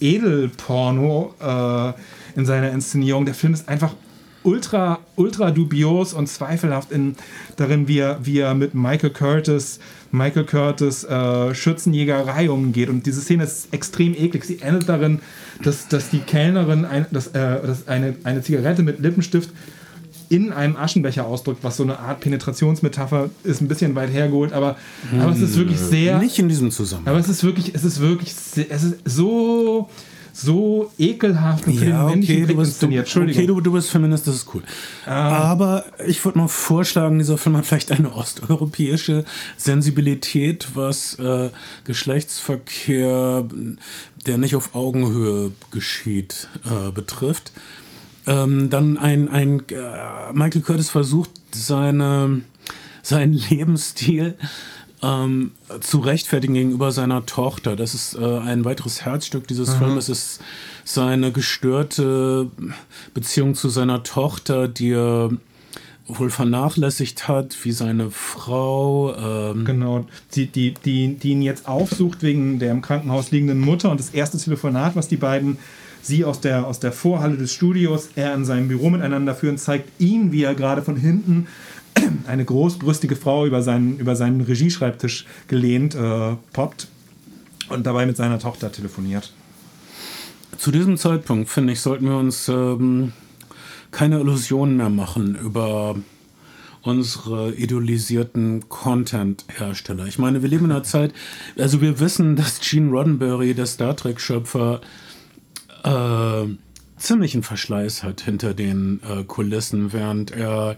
Edelporno äh, in seiner Inszenierung. Der Film ist einfach ultra, ultra dubios und zweifelhaft in, darin, wie er, wie er mit Michael Curtis, Michael Curtis äh, Schützenjägerei umgeht. Und diese Szene ist extrem eklig. Sie endet darin, dass, dass die Kellnerin ein, dass, äh, dass eine, eine Zigarette mit Lippenstift in einem Aschenbecher ausdrückt, was so eine Art Penetrationsmetapher ist, ein bisschen weit hergeholt, aber, aber es ist wirklich sehr. nicht in diesem Zusammenhang. Aber es ist wirklich, es ist wirklich, es ist so, so ekelhaft und für Ja, den okay, du bist, du. Entschuldigung. okay du, du bist Feminist, das ist cool. Aber ich würde mal vorschlagen, dieser Film hat vielleicht eine osteuropäische Sensibilität, was äh, Geschlechtsverkehr, der nicht auf Augenhöhe geschieht, äh, betrifft. Ähm, dann ein, ein äh, Michael Curtis versucht, seine, seinen Lebensstil ähm, zu rechtfertigen gegenüber seiner Tochter. Das ist äh, ein weiteres Herzstück dieses Films. Es ist seine gestörte Beziehung zu seiner Tochter, die er wohl vernachlässigt hat, wie seine Frau. Ähm, Genau, die, die, die, die ihn jetzt aufsucht wegen der im Krankenhaus liegenden Mutter und das erste Telefonat, was die beiden, sie aus der, aus der Vorhalle des Studios, er in seinem Büro miteinander führen, zeigt ihn, wie er gerade von hinten eine großbrüstige Frau über seinen, über seinen Regieschreibtisch gelehnt äh, poppt und dabei mit seiner Tochter telefoniert. Zu diesem Zeitpunkt, finde ich, sollten wir uns ähm, keine Illusionen mehr machen über unsere idealisierten Content-Hersteller. Ich meine, wir leben in einer (laughs) Zeit, also wir wissen, dass Gene Roddenberry, der Star Trek-Schöpfer, äh, ziemlichen Verschleiß hat hinter den äh, Kulissen, während er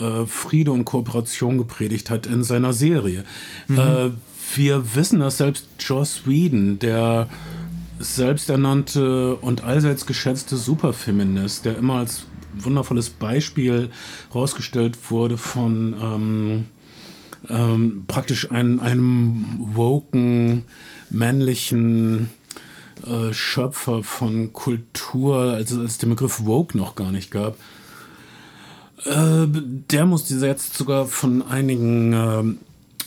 äh, Friede und Kooperation gepredigt hat in seiner Serie. Äh, wir wissen, dass selbst Joss Whedon, der selbsternannte und allseits geschätzte Superfeminist, der immer als wundervolles Beispiel rausgestellt wurde von ähm, ähm, praktisch ein, einem woken, männlichen äh, Schöpfer von Kultur, als es den Begriff woke noch gar nicht gab, Äh, der musste jetzt sogar von einigen ähm,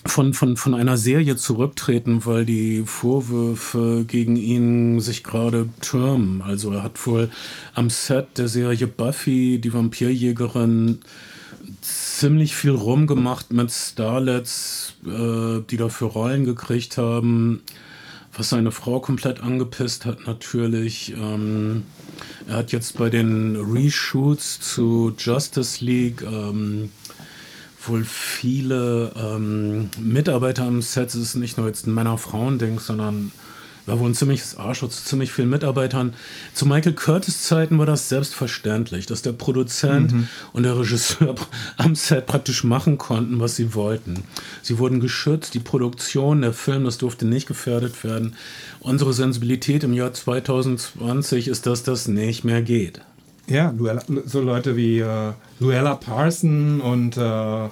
von, von, von einer Serie zurücktreten, weil die Vorwürfe gegen ihn sich gerade türmen. Also er hat wohl am Set der Serie Buffy, die Vampirjägerin, ziemlich viel rumgemacht mit Starlets, äh, die dafür Rollen gekriegt haben, was seine Frau komplett angepisst hat natürlich. Ähm, er hat jetzt bei den Reshoots zu Justice League ähm, wohl viele ähm, Mitarbeiter am Set, es ist nicht nur jetzt ein Männer-Frauen-Ding, sondern war wohl ein ziemliches Arschloch zu ziemlich vielen Mitarbeitern. Zu Michael Curtis Zeiten war das selbstverständlich, dass der Produzent mhm. und der Regisseur (laughs) am Set praktisch machen konnten, was sie wollten. Sie wurden geschützt, die Produktion, der Film, das durfte nicht gefährdet werden. Unsere Sensibilität im Jahr 2020 ist, dass das nicht mehr geht. Ja, so Leute wie äh, Luella Parson und äh,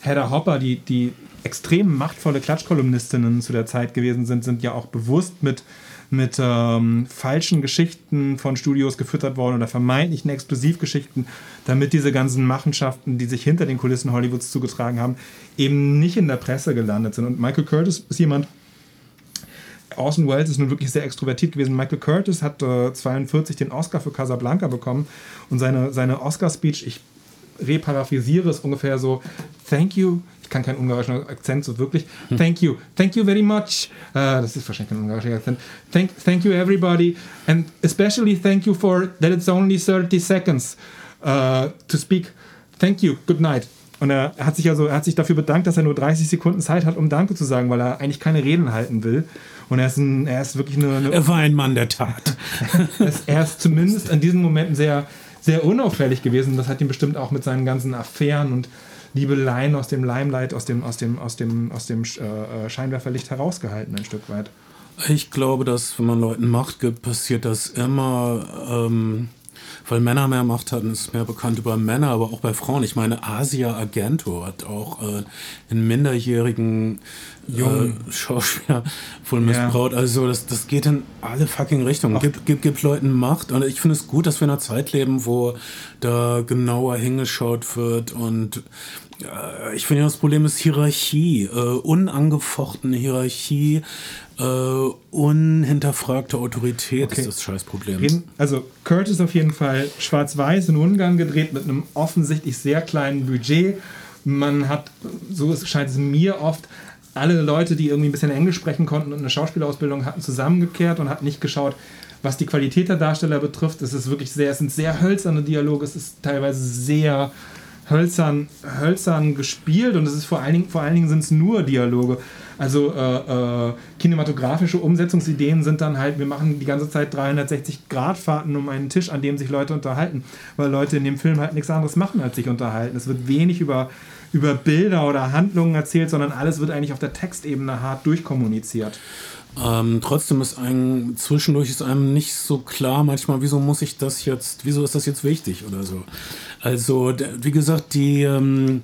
Hedda Hopper, die, die extrem machtvolle Klatschkolumnistinnen zu der Zeit gewesen sind, sind ja auch bewusst mit, mit ähm, falschen Geschichten von Studios gefüttert worden oder vermeintlichen Exklusivgeschichten, damit diese ganzen Machenschaften, die sich hinter den Kulissen Hollywoods zugetragen haben, eben nicht in der Presse gelandet sind. Und Michael Curtis ist jemand, Orson Welles ist nun wirklich sehr extrovertiert gewesen. Michael Curtis hat äh, 42 den Oscar für Casablanca bekommen und seine, seine Oscar-Speech, ich reparaphrasiere es ungefähr so, Thank you, ich kann keinen ungarischen Akzent so wirklich. Thank you, thank you very much. Uh, das ist wahrscheinlich kein ungarischer Akzent. Thank, thank you everybody and especially thank you for that it's only 30 seconds uh, to speak. Thank you, good night. Und er hat sich also, er hat sich dafür bedankt, dass er nur 30 Sekunden Zeit hat, um Danke zu sagen, weil er eigentlich keine Reden halten will. Und er ist, ein, er ist wirklich eine, eine Er war ein Mann der Tat. (laughs) er ist zumindest in diesen Momenten sehr, sehr unauffällig gewesen. Das hat ihn bestimmt auch mit seinen ganzen Affären und Liebeleien aus dem Limelight, aus dem, aus dem, aus dem, aus dem äh, äh, Scheinwerferlicht herausgehalten, ein Stück weit. Ich glaube, dass wenn man Leuten Macht gibt, passiert das immer. Ähm weil Männer mehr Macht hatten, ist mehr bekannt über Männer, aber auch bei Frauen. Ich meine, Asia Argento hat auch äh, einen minderjährigen äh, Schauspieler wohl missbraucht. Ja. Also das, das geht in alle fucking Richtungen. Gibt, gibt, gibt Leuten Macht. Und ich finde es gut, dass wir in einer Zeit leben, wo da genauer hingeschaut wird und äh, ich finde, das Problem ist Hierarchie, äh, unangefochtene Hierarchie, äh, unhinterfragte Autorität okay. ist das Scheißproblem. Also Curtis auf jeden Fall schwarz-weiß in Ungarn gedreht mit einem offensichtlich sehr kleinen Budget. Man hat, so scheint es mir oft, alle Leute, die irgendwie ein bisschen Englisch sprechen konnten und eine Schauspielausbildung hatten, zusammengekehrt und hat nicht geschaut, was die Qualität der Darsteller betrifft. Es ist wirklich sehr, es sind sehr hölzerne Dialoge, es ist teilweise sehr hölzern, hölzern gespielt und es ist vor allen Dingen, vor allen Dingen sind es nur Dialoge. Also äh, äh, kinematografische Umsetzungsideen sind dann halt, wir machen die ganze Zeit 360-Grad-Fahrten um einen Tisch, an dem sich Leute unterhalten, weil Leute in dem Film halt nichts anderes machen, als sich unterhalten. Es wird wenig über, über Bilder oder Handlungen erzählt, sondern alles wird eigentlich auf der Textebene hart durchkommuniziert. Ähm, trotzdem ist einem zwischendurch ist einem nicht so klar manchmal, wieso muss ich das jetzt, wieso ist das jetzt wichtig oder so. Also wie gesagt, die ähm,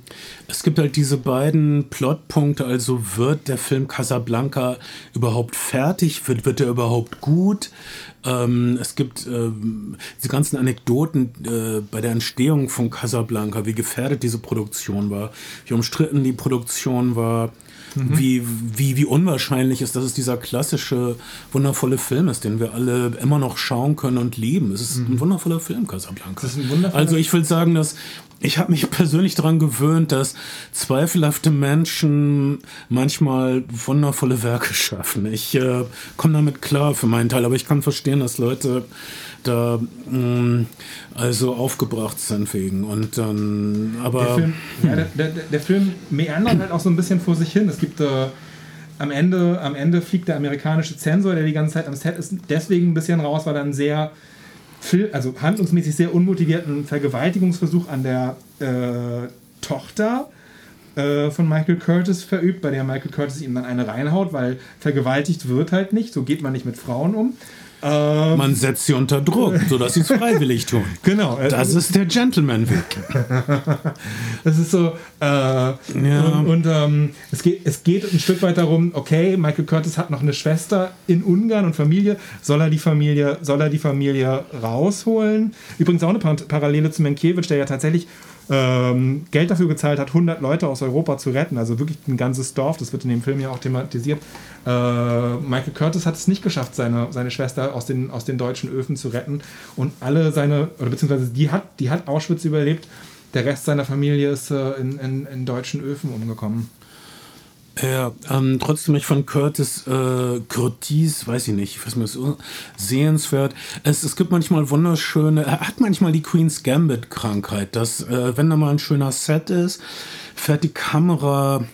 es gibt halt diese beiden Plotpunkte. Also wird der Film Casablanca überhaupt fertig? Wird wird er überhaupt gut? Ähm, es gibt ähm, diese ganzen Anekdoten äh, bei der Entstehung von Casablanca, wie gefährdet diese Produktion war, wie umstritten die Produktion war mhm. wie, wie, wie unwahrscheinlich ist, dass es dieser klassische, wundervolle Film ist, den wir alle immer noch schauen können und lieben. Es ist mhm. ein wundervoller Film, Casablanca. also ich will sagen, dass ich habe mich (laughs) persönlich daran gewöhnt, dass zweifelhafte Menschen manchmal wundervolle Werke schaffen. Ich äh, komme damit klar für meinen Teil, aber ich kann verstehen, dass Leute da mh, mm, also aufgebracht sind wegen. Und dann, aber. Der Film, ja, der, der, der, Film meandert halt auch so ein bisschen vor sich hin. Es gibt äh, am Ende, am Ende fliegt der amerikanische Zensor, der die ganze Zeit am Set ist, deswegen ein bisschen raus, weil er einen sehr also handlungsmäßig sehr unmotivierten Vergewaltigungsversuch an der äh, Tochter äh, von Michael Curtis verübt, bei der Michael Curtis ihm dann eine reinhaut, weil vergewaltigt wird halt nicht, so geht man nicht mit Frauen um. Ähm, Man setzt sie unter Druck, sodass sie es freiwillig tun. (laughs) Genau. Das ist der Gentleman-Weg. (laughs) das ist so. Äh, ja. Und, und ähm, es, geht, es geht ein Stück weit darum, okay, Michael Curtis hat noch eine Schwester in Ungarn und Familie. Soll er die Familie, soll er die Familie rausholen? Übrigens auch eine Parallele zu Mankiewicz, der ja tatsächlich ähm, Geld dafür gezahlt hat, 100 Leute aus Europa zu retten, also wirklich ein ganzes Dorf, das wird in dem Film ja auch thematisiert. Äh, Michael Curtis hat es nicht geschafft, seine, seine Schwester aus den, aus den deutschen Öfen zu retten und alle seine, oder beziehungsweise die hat, die hat Auschwitz überlebt, der Rest seiner Familie ist äh, in, in, in deutschen Öfen umgekommen. Ja, ähm, trotzdem ich von Curtis äh, Curtis, weiß ich nicht, ich weiß nicht, sehenswert. Es, es gibt manchmal wunderschöne, er hat manchmal die Queen's Gambit Krankheit, dass äh, wenn da mal ein schöner Set ist, fährt die Kamera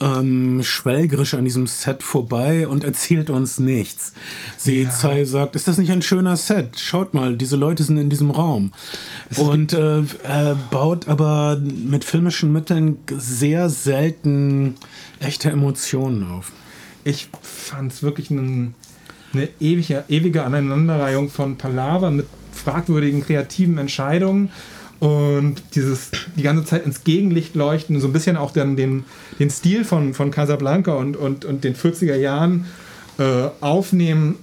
ähm, schwelgerisch an diesem Set vorbei und erzählt uns nichts. Seezai ja. sagt, ist das nicht ein schöner Set? Schaut mal, diese Leute sind in diesem Raum. Und äh, er baut aber mit filmischen Mitteln sehr selten echte Emotionen auf. Ich fand es wirklich ein, eine ewige, ewige Aneinanderreihung von Palaver mit fragwürdigen kreativen Entscheidungen und dieses die ganze Zeit ins Gegenlicht leuchten, so ein bisschen auch dann den, den Stil von, von Casablanca und, und, und den 40er Jahren äh, aufnehmen,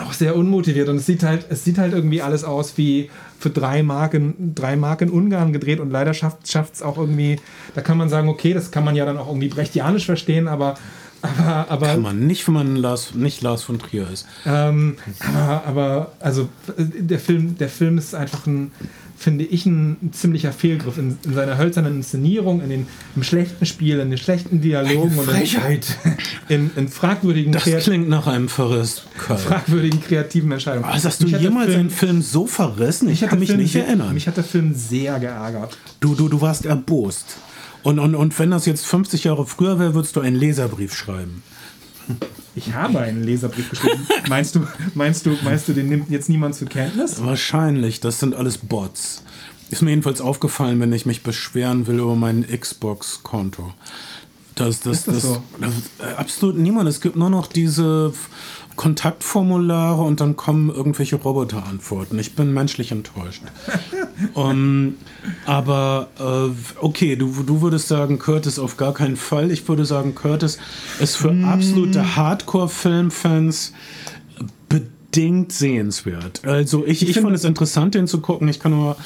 auch sehr unmotiviert. Und es sieht halt, es sieht halt irgendwie alles aus wie für drei Marken, drei Marken Ungarn gedreht und leider schafft es auch irgendwie, da kann man sagen, okay, das kann man ja dann auch irgendwie brechtianisch verstehen, aber aber, aber, Kann man nicht, wenn man Lars, nicht Lars von Trier ist. Ähm, aber, aber, also der Film, der Film ist einfach ein, finde ich, ein, ziemlicher Fehlgriff in, in, seiner hölzernen Inszenierung, in den, im schlechten Spiel, in den schlechten Dialogen und Frechheit. In, in, fragwürdigen Das klingt nach einem Verriss. Fragwürdigen kreativen Entscheidungen. Also hast du jemals Film, einen Film so verrissen? Ich kann mich Film nicht sehr, erinnern. Mich hat der Film sehr geärgert. Du, du, du warst erbost. Und, und, und wenn das jetzt 50 Jahre früher wäre, würdest du einen Leserbrief schreiben. Ich habe einen Leserbrief geschrieben. (laughs) meinst du, meinst du, meinst du, den nimmt jetzt niemand zur Kenntnis? Wahrscheinlich, das sind alles Bots. Ist mir jedenfalls aufgefallen, wenn ich mich beschweren will über mein Xbox-Konto. Das, das, das, das so? Äh, absolut niemand. Es gibt nur noch diese Kontaktformulare und dann kommen irgendwelche Roboterantworten. Ich bin menschlich enttäuscht. um, (laughs) aber äh, okay, du, du würdest sagen, Curtis auf gar keinen Fall. Ich würde sagen, Curtis ist für mm. absolute Hardcore-Filmfans bedingt sehenswert. Also ich, ich, ich fand es interessant, den zu gucken. Ich kann nur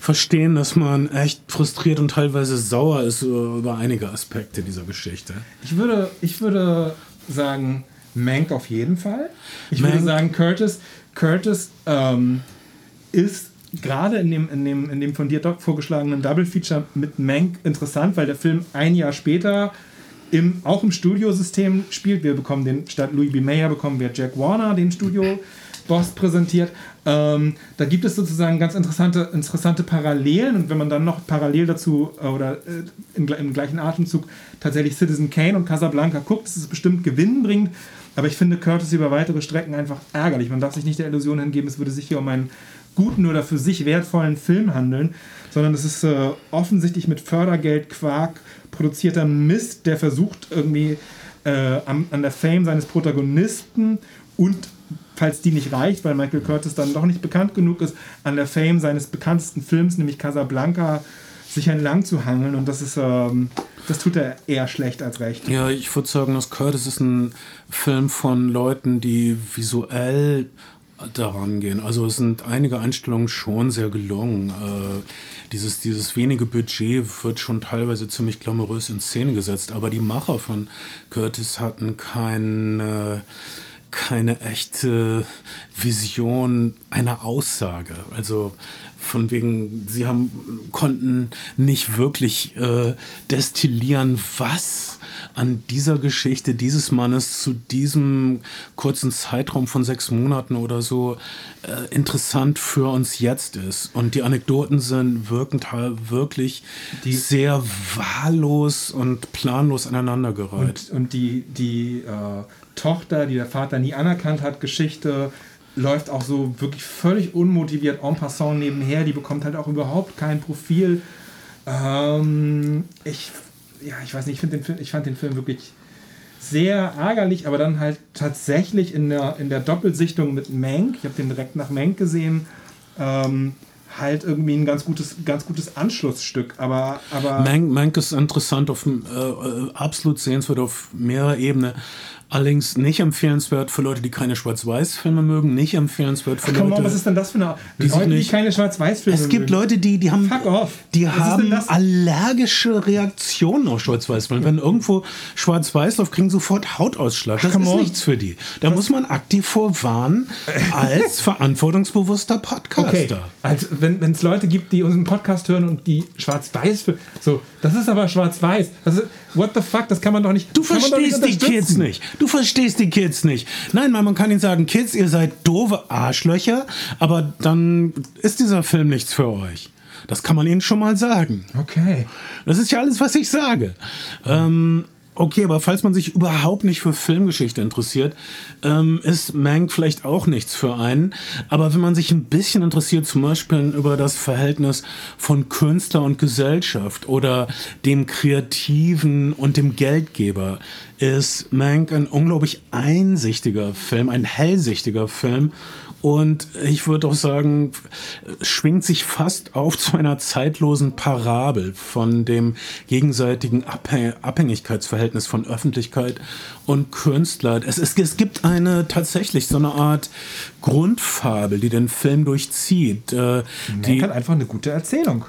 verstehen, dass man echt frustriert und teilweise sauer ist über einige Aspekte dieser Geschichte. Ich würde, ich würde sagen, Mank auf jeden Fall. Ich Mank. würde sagen, Curtis, Curtis ähm, ist gerade in dem, in, dem, in dem von dir doch vorgeschlagenen Double Feature mit Mank interessant, weil der Film ein Jahr später im, auch im Studiosystem spielt. Wir bekommen den, statt Louis B. Mayer bekommen wir Jack Warner, den Studio-Boss präsentiert. Ähm, da gibt es sozusagen ganz interessante, interessante Parallelen und wenn man dann noch parallel dazu äh, oder äh, im, im, gleichen Atemzug tatsächlich Citizen Kane und Casablanca guckt, dass es bestimmt Gewinn bringt. Aber ich finde Curtis über weitere Strecken einfach ärgerlich. Man darf sich nicht der Illusion hingeben, es würde sich hier um einen guten oder für sich wertvollen Film handeln, sondern es ist äh, offensichtlich mit Fördergeld, Quark produzierter Mist, der versucht irgendwie äh, an, an der Fame seines Protagonisten und falls die nicht reicht, weil Michael Curtis dann doch nicht bekannt genug ist, an der Fame seines bekanntesten Films, nämlich Casablanca, sich entlang zu hangeln und das ist, ähm, das tut er eher schlecht als recht. Ja, ich würde sagen, dass Curtis ist ein Film von Leuten, die visuell daran gehen. Also es sind einige Einstellungen schon sehr gelungen. Äh, dieses, dieses wenige Budget wird schon teilweise ziemlich glamourös in Szene gesetzt, aber die Macher von Curtis hatten kein, äh, keine echte Vision einer Aussage. Also von wegen, sie haben, konnten nicht wirklich äh, destillieren, was an dieser Geschichte dieses Mannes zu diesem kurzen Zeitraum von sechs Monaten oder so äh, interessant für uns jetzt ist. Und die Anekdoten sind wirken wirklich die, sehr wahllos und planlos aneinandergereiht. Und, und die, die äh, Tochter, die der Vater nie anerkannt hat, Geschichte läuft auch so wirklich völlig unmotiviert en passant nebenher. Die bekommt halt auch überhaupt kein Profil. Ähm, ich, ja, ich weiß nicht, ich, den Film, ich fand den Film wirklich sehr ärgerlich, aber dann halt tatsächlich in der, in der Doppelsichtung mit Mank, ich habe den direkt nach Mank gesehen, ähm, halt irgendwie ein ganz gutes, ganz gutes Anschlussstück. Aber, aber Mank, Mank ist interessant, auf, äh, äh absolut sehenswert auf mehrerer Ebene. Allerdings nicht empfehlenswert für Leute, die keine Schwarz-Weiß-Filme mögen, nicht empfehlenswert für Komm Leute. on, was ist denn das für eine. die Leute, die keine Schwarz-Weiß-Filme es gibt mögen. Leute, die, die haben, die Was haben allergische Reaktionen auf Schwarz-Weiß-Filme. Wenn irgendwo Schwarz-Weiß läuft, kriegen sofort Hautausschlag. Das Come ist on. nichts für die. Da muss man aktiv vorwarnen als (laughs) verantwortungsbewusster Podcaster. Okay, also wenn es Leute gibt, die unseren Podcast hören und die schwarz-weiß für so, das ist aber schwarz-weiß. What the fuck, das kann man doch nicht. Du doch nicht verstehst die Kids nicht. Du verstehst die Kids nicht. Nein, man man kann ihnen sagen, Kids, ihr seid doofe Arschlöcher, aber dann ist dieser Film nichts für euch. Das kann man ihnen schon mal sagen. Okay. Das ist ja alles, was ich sage. Ähm, okay, aber falls man sich überhaupt nicht für Filmgeschichte interessiert, ähm, ist Mank vielleicht auch nichts für einen. Aber wenn man sich ein bisschen interessiert, zum Beispiel über das Verhältnis von Künstler und Gesellschaft oder dem Kreativen und dem Geldgeber, ist Mank ein unglaublich einsichtiger Film, ein hellsichtiger Film. Und ich würde auch sagen, schwingt sich fast auf zu einer zeitlosen Parabel von dem gegenseitigen Abhäng Abhängigkeitsverhältnis von Öffentlichkeit und Künstler. Es, es, es gibt eine tatsächlich so eine Art Grundfabel, die den Film durchzieht. Äh, Die hat einfach eine gute Erzählung.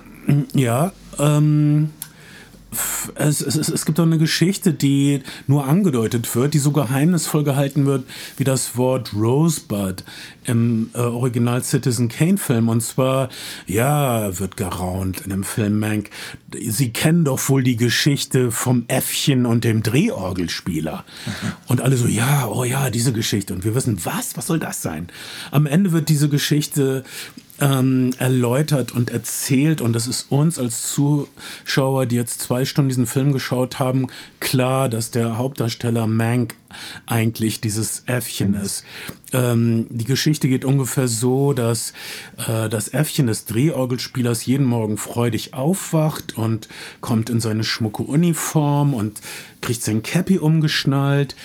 ja, ähm, es, es, es gibt auch eine Geschichte, die nur angedeutet wird, die so geheimnisvoll gehalten wird wie das Wort Rosebud im äh, Original Citizen Kane Film. Und zwar, ja, wird geraunt in dem Film Mank. Sie kennen doch wohl die Geschichte vom Äffchen und dem Drehorgelspieler. Und alle so, ja, oh ja, diese Geschichte. Und wir wissen, was? Was soll das sein? Am Ende wird diese Geschichte ähm, erläutert und erzählt und es ist uns als Zuschauer, die jetzt zwei Stunden diesen Film geschaut haben, klar, dass der Hauptdarsteller Mank eigentlich dieses Äffchen ist. Ähm, die Geschichte geht ungefähr so, dass äh, das Äffchen des Drehorgelspielers jeden Morgen freudig aufwacht und kommt in seine schmucke Uniform und kriegt sein Cappy umgeschnallt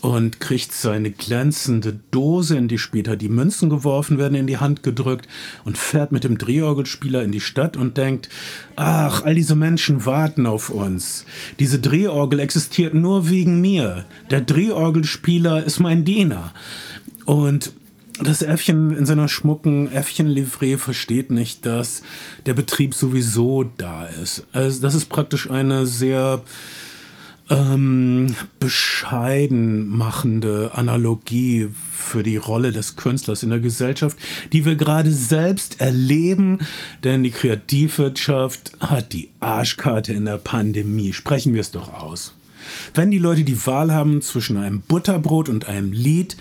und kriegt seine glänzende Dose, in die später die Münzen geworfen werden, in die Hand gedrückt und fährt mit dem Drehorgelspieler in die Stadt und denkt, ach, all diese Menschen warten auf uns. Diese Drehorgel existiert nur wegen mir. Der Drehorgelspieler ist mein Diener. Und das Äffchen in seiner schmucken Äffchenlivree versteht nicht, dass der Betrieb sowieso da ist. Also das ist praktisch eine sehr ähm, bescheiden machende Analogie für die Rolle des Künstlers in der Gesellschaft, die wir gerade selbst erleben, denn die Kreativwirtschaft hat die Arschkarte in der Pandemie. Sprechen wir es doch aus. Wenn die Leute die Wahl haben zwischen einem Butterbrot und einem Lied,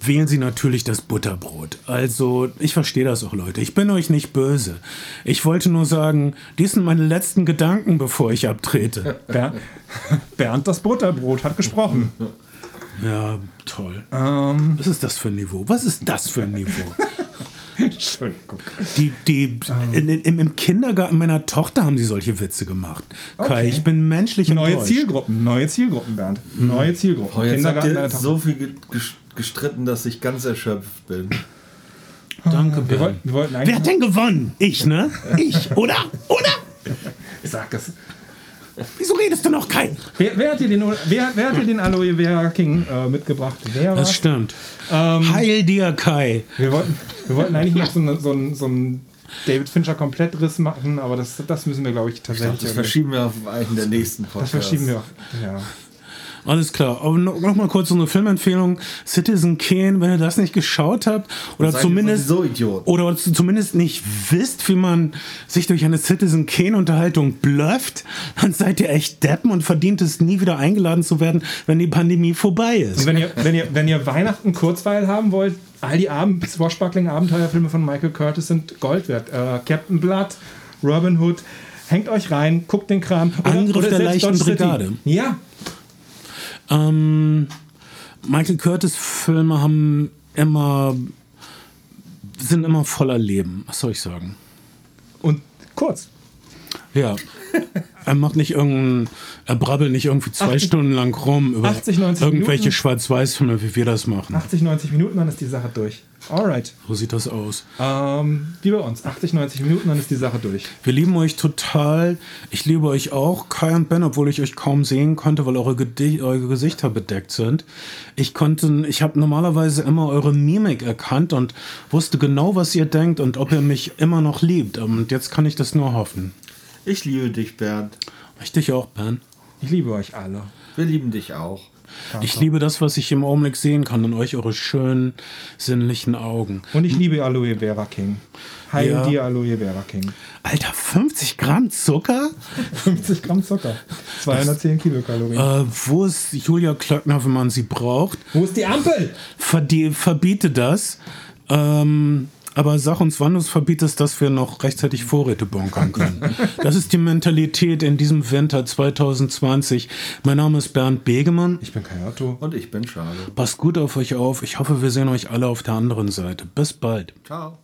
wählen Sie natürlich das Butterbrot. Also, ich verstehe das auch, Leute. Ich bin euch nicht böse. Ich wollte nur sagen, dies sind meine letzten Gedanken, bevor ich abtrete. (laughs) Ber Bernd das Butterbrot hat gesprochen. Ja, toll. Ähm, Was ist das für ein Niveau? Was ist das für ein Niveau? (laughs) Entschuldigung. Die, die, in, in, Im Kindergarten meiner Tochter haben sie solche Witze gemacht. Kai, Okay. ich bin menschlich Neue enttäuscht. Zielgruppen, neue Zielgruppen, Bernd. Neue Zielgruppen. Oh, jetzt habt Kindergarten, ihr deine Tochter. so viel ge- ges- gestritten, dass ich ganz erschöpft bin. Danke, wir, Ben. wollten, wir wollten. Wer hat denn gewonnen? Ich, ne? Ich, oder? Oder? Ich sag das. Wieso redest du noch, Kai? Wer, wer, hat dir den, wer, wer hat dir den Aloe Vera King äh, mitgebracht? Wer Das war's? stimmt. Ähm, Heil dir, Kai. Wir wollten, wir wollten eigentlich noch so, eine, so, einen, so einen David Fincher Komplettriss machen, aber das, das müssen wir, glaube ich, tatsächlich. Das verschieben wir auf einen der nächsten das Podcasts. verschieben wir. Ja. Alles klar. Aber noch, noch mal kurz so eine Filmempfehlung. Citizen Kane, wenn ihr das nicht geschaut habt oder zumindest Idioten. oder zumindest nicht wisst, wie man sich durch eine Citizen Kane Unterhaltung blufft, dann seid ihr echt Deppen und verdient es nie wieder eingeladen zu werden, wenn die Pandemie vorbei ist. Und wenn ihr, wenn, ihr, wenn ihr Weihnachten Kurzweil haben wollt, all die Abend Swashbuckling Abenteuerfilme von Michael Curtis sind Gold wert. Äh, Captain Blood, Robin Hood, hängt euch rein, guckt den Kram. Angriff der selbst leichten. Brigade. Ja, Ähm, Michael Curtis Filme haben immer sind immer voller Leben. Was soll ich sagen? und kurz. Ja. (laughs) Er macht nicht irgendein, er brabbelt nicht irgendwie zwei 80 Stunden lang rum über 80, 90 irgendwelche. Schwarz-Weiß-Filme, wie wir das machen. 80, 90 Minuten, dann ist die Sache durch. Alright. So sieht das aus. Ähm, wie bei uns. 80, 90 Minuten, dann ist die Sache durch. Wir lieben euch total. Ich liebe euch auch, Kai und Ben, obwohl ich euch kaum sehen konnte, weil eure, Gedi eure Gesichter bedeckt sind. Ich konnte, ich habe normalerweise immer eure Mimik erkannt und wusste genau, was ihr denkt und ob ihr mich immer noch liebt. Und jetzt kann ich das nur hoffen. Ich liebe dich, Bernd. Ich dich auch, Ben. Ich liebe euch alle. Wir lieben dich auch. Ich liebe das, was ich im Augenblick sehen kann und euch eure schönen, sinnlichen Augen. Und ich liebe Aloe Vera King. Heil Ja. dir Aloe Vera King. Alter, 50 Gramm Zucker? (laughs) 50 Gramm Zucker. 210 Kilokalorien. Äh, wo ist Julia Klöckner, wenn man sie braucht? Wo ist die Ampel? Verdie verbiete das. Ähm, aber sag uns, wann du es verbietest, dass wir noch rechtzeitig Vorräte bunkern können. (laughs) Das ist die Mentalität in diesem Winter 2020. Mein Name ist Bernd Begemann. Ich bin Kayato. Und ich bin Schade. Passt gut auf euch auf. Ich hoffe, wir sehen euch alle auf der anderen Seite. Bis bald. Ciao.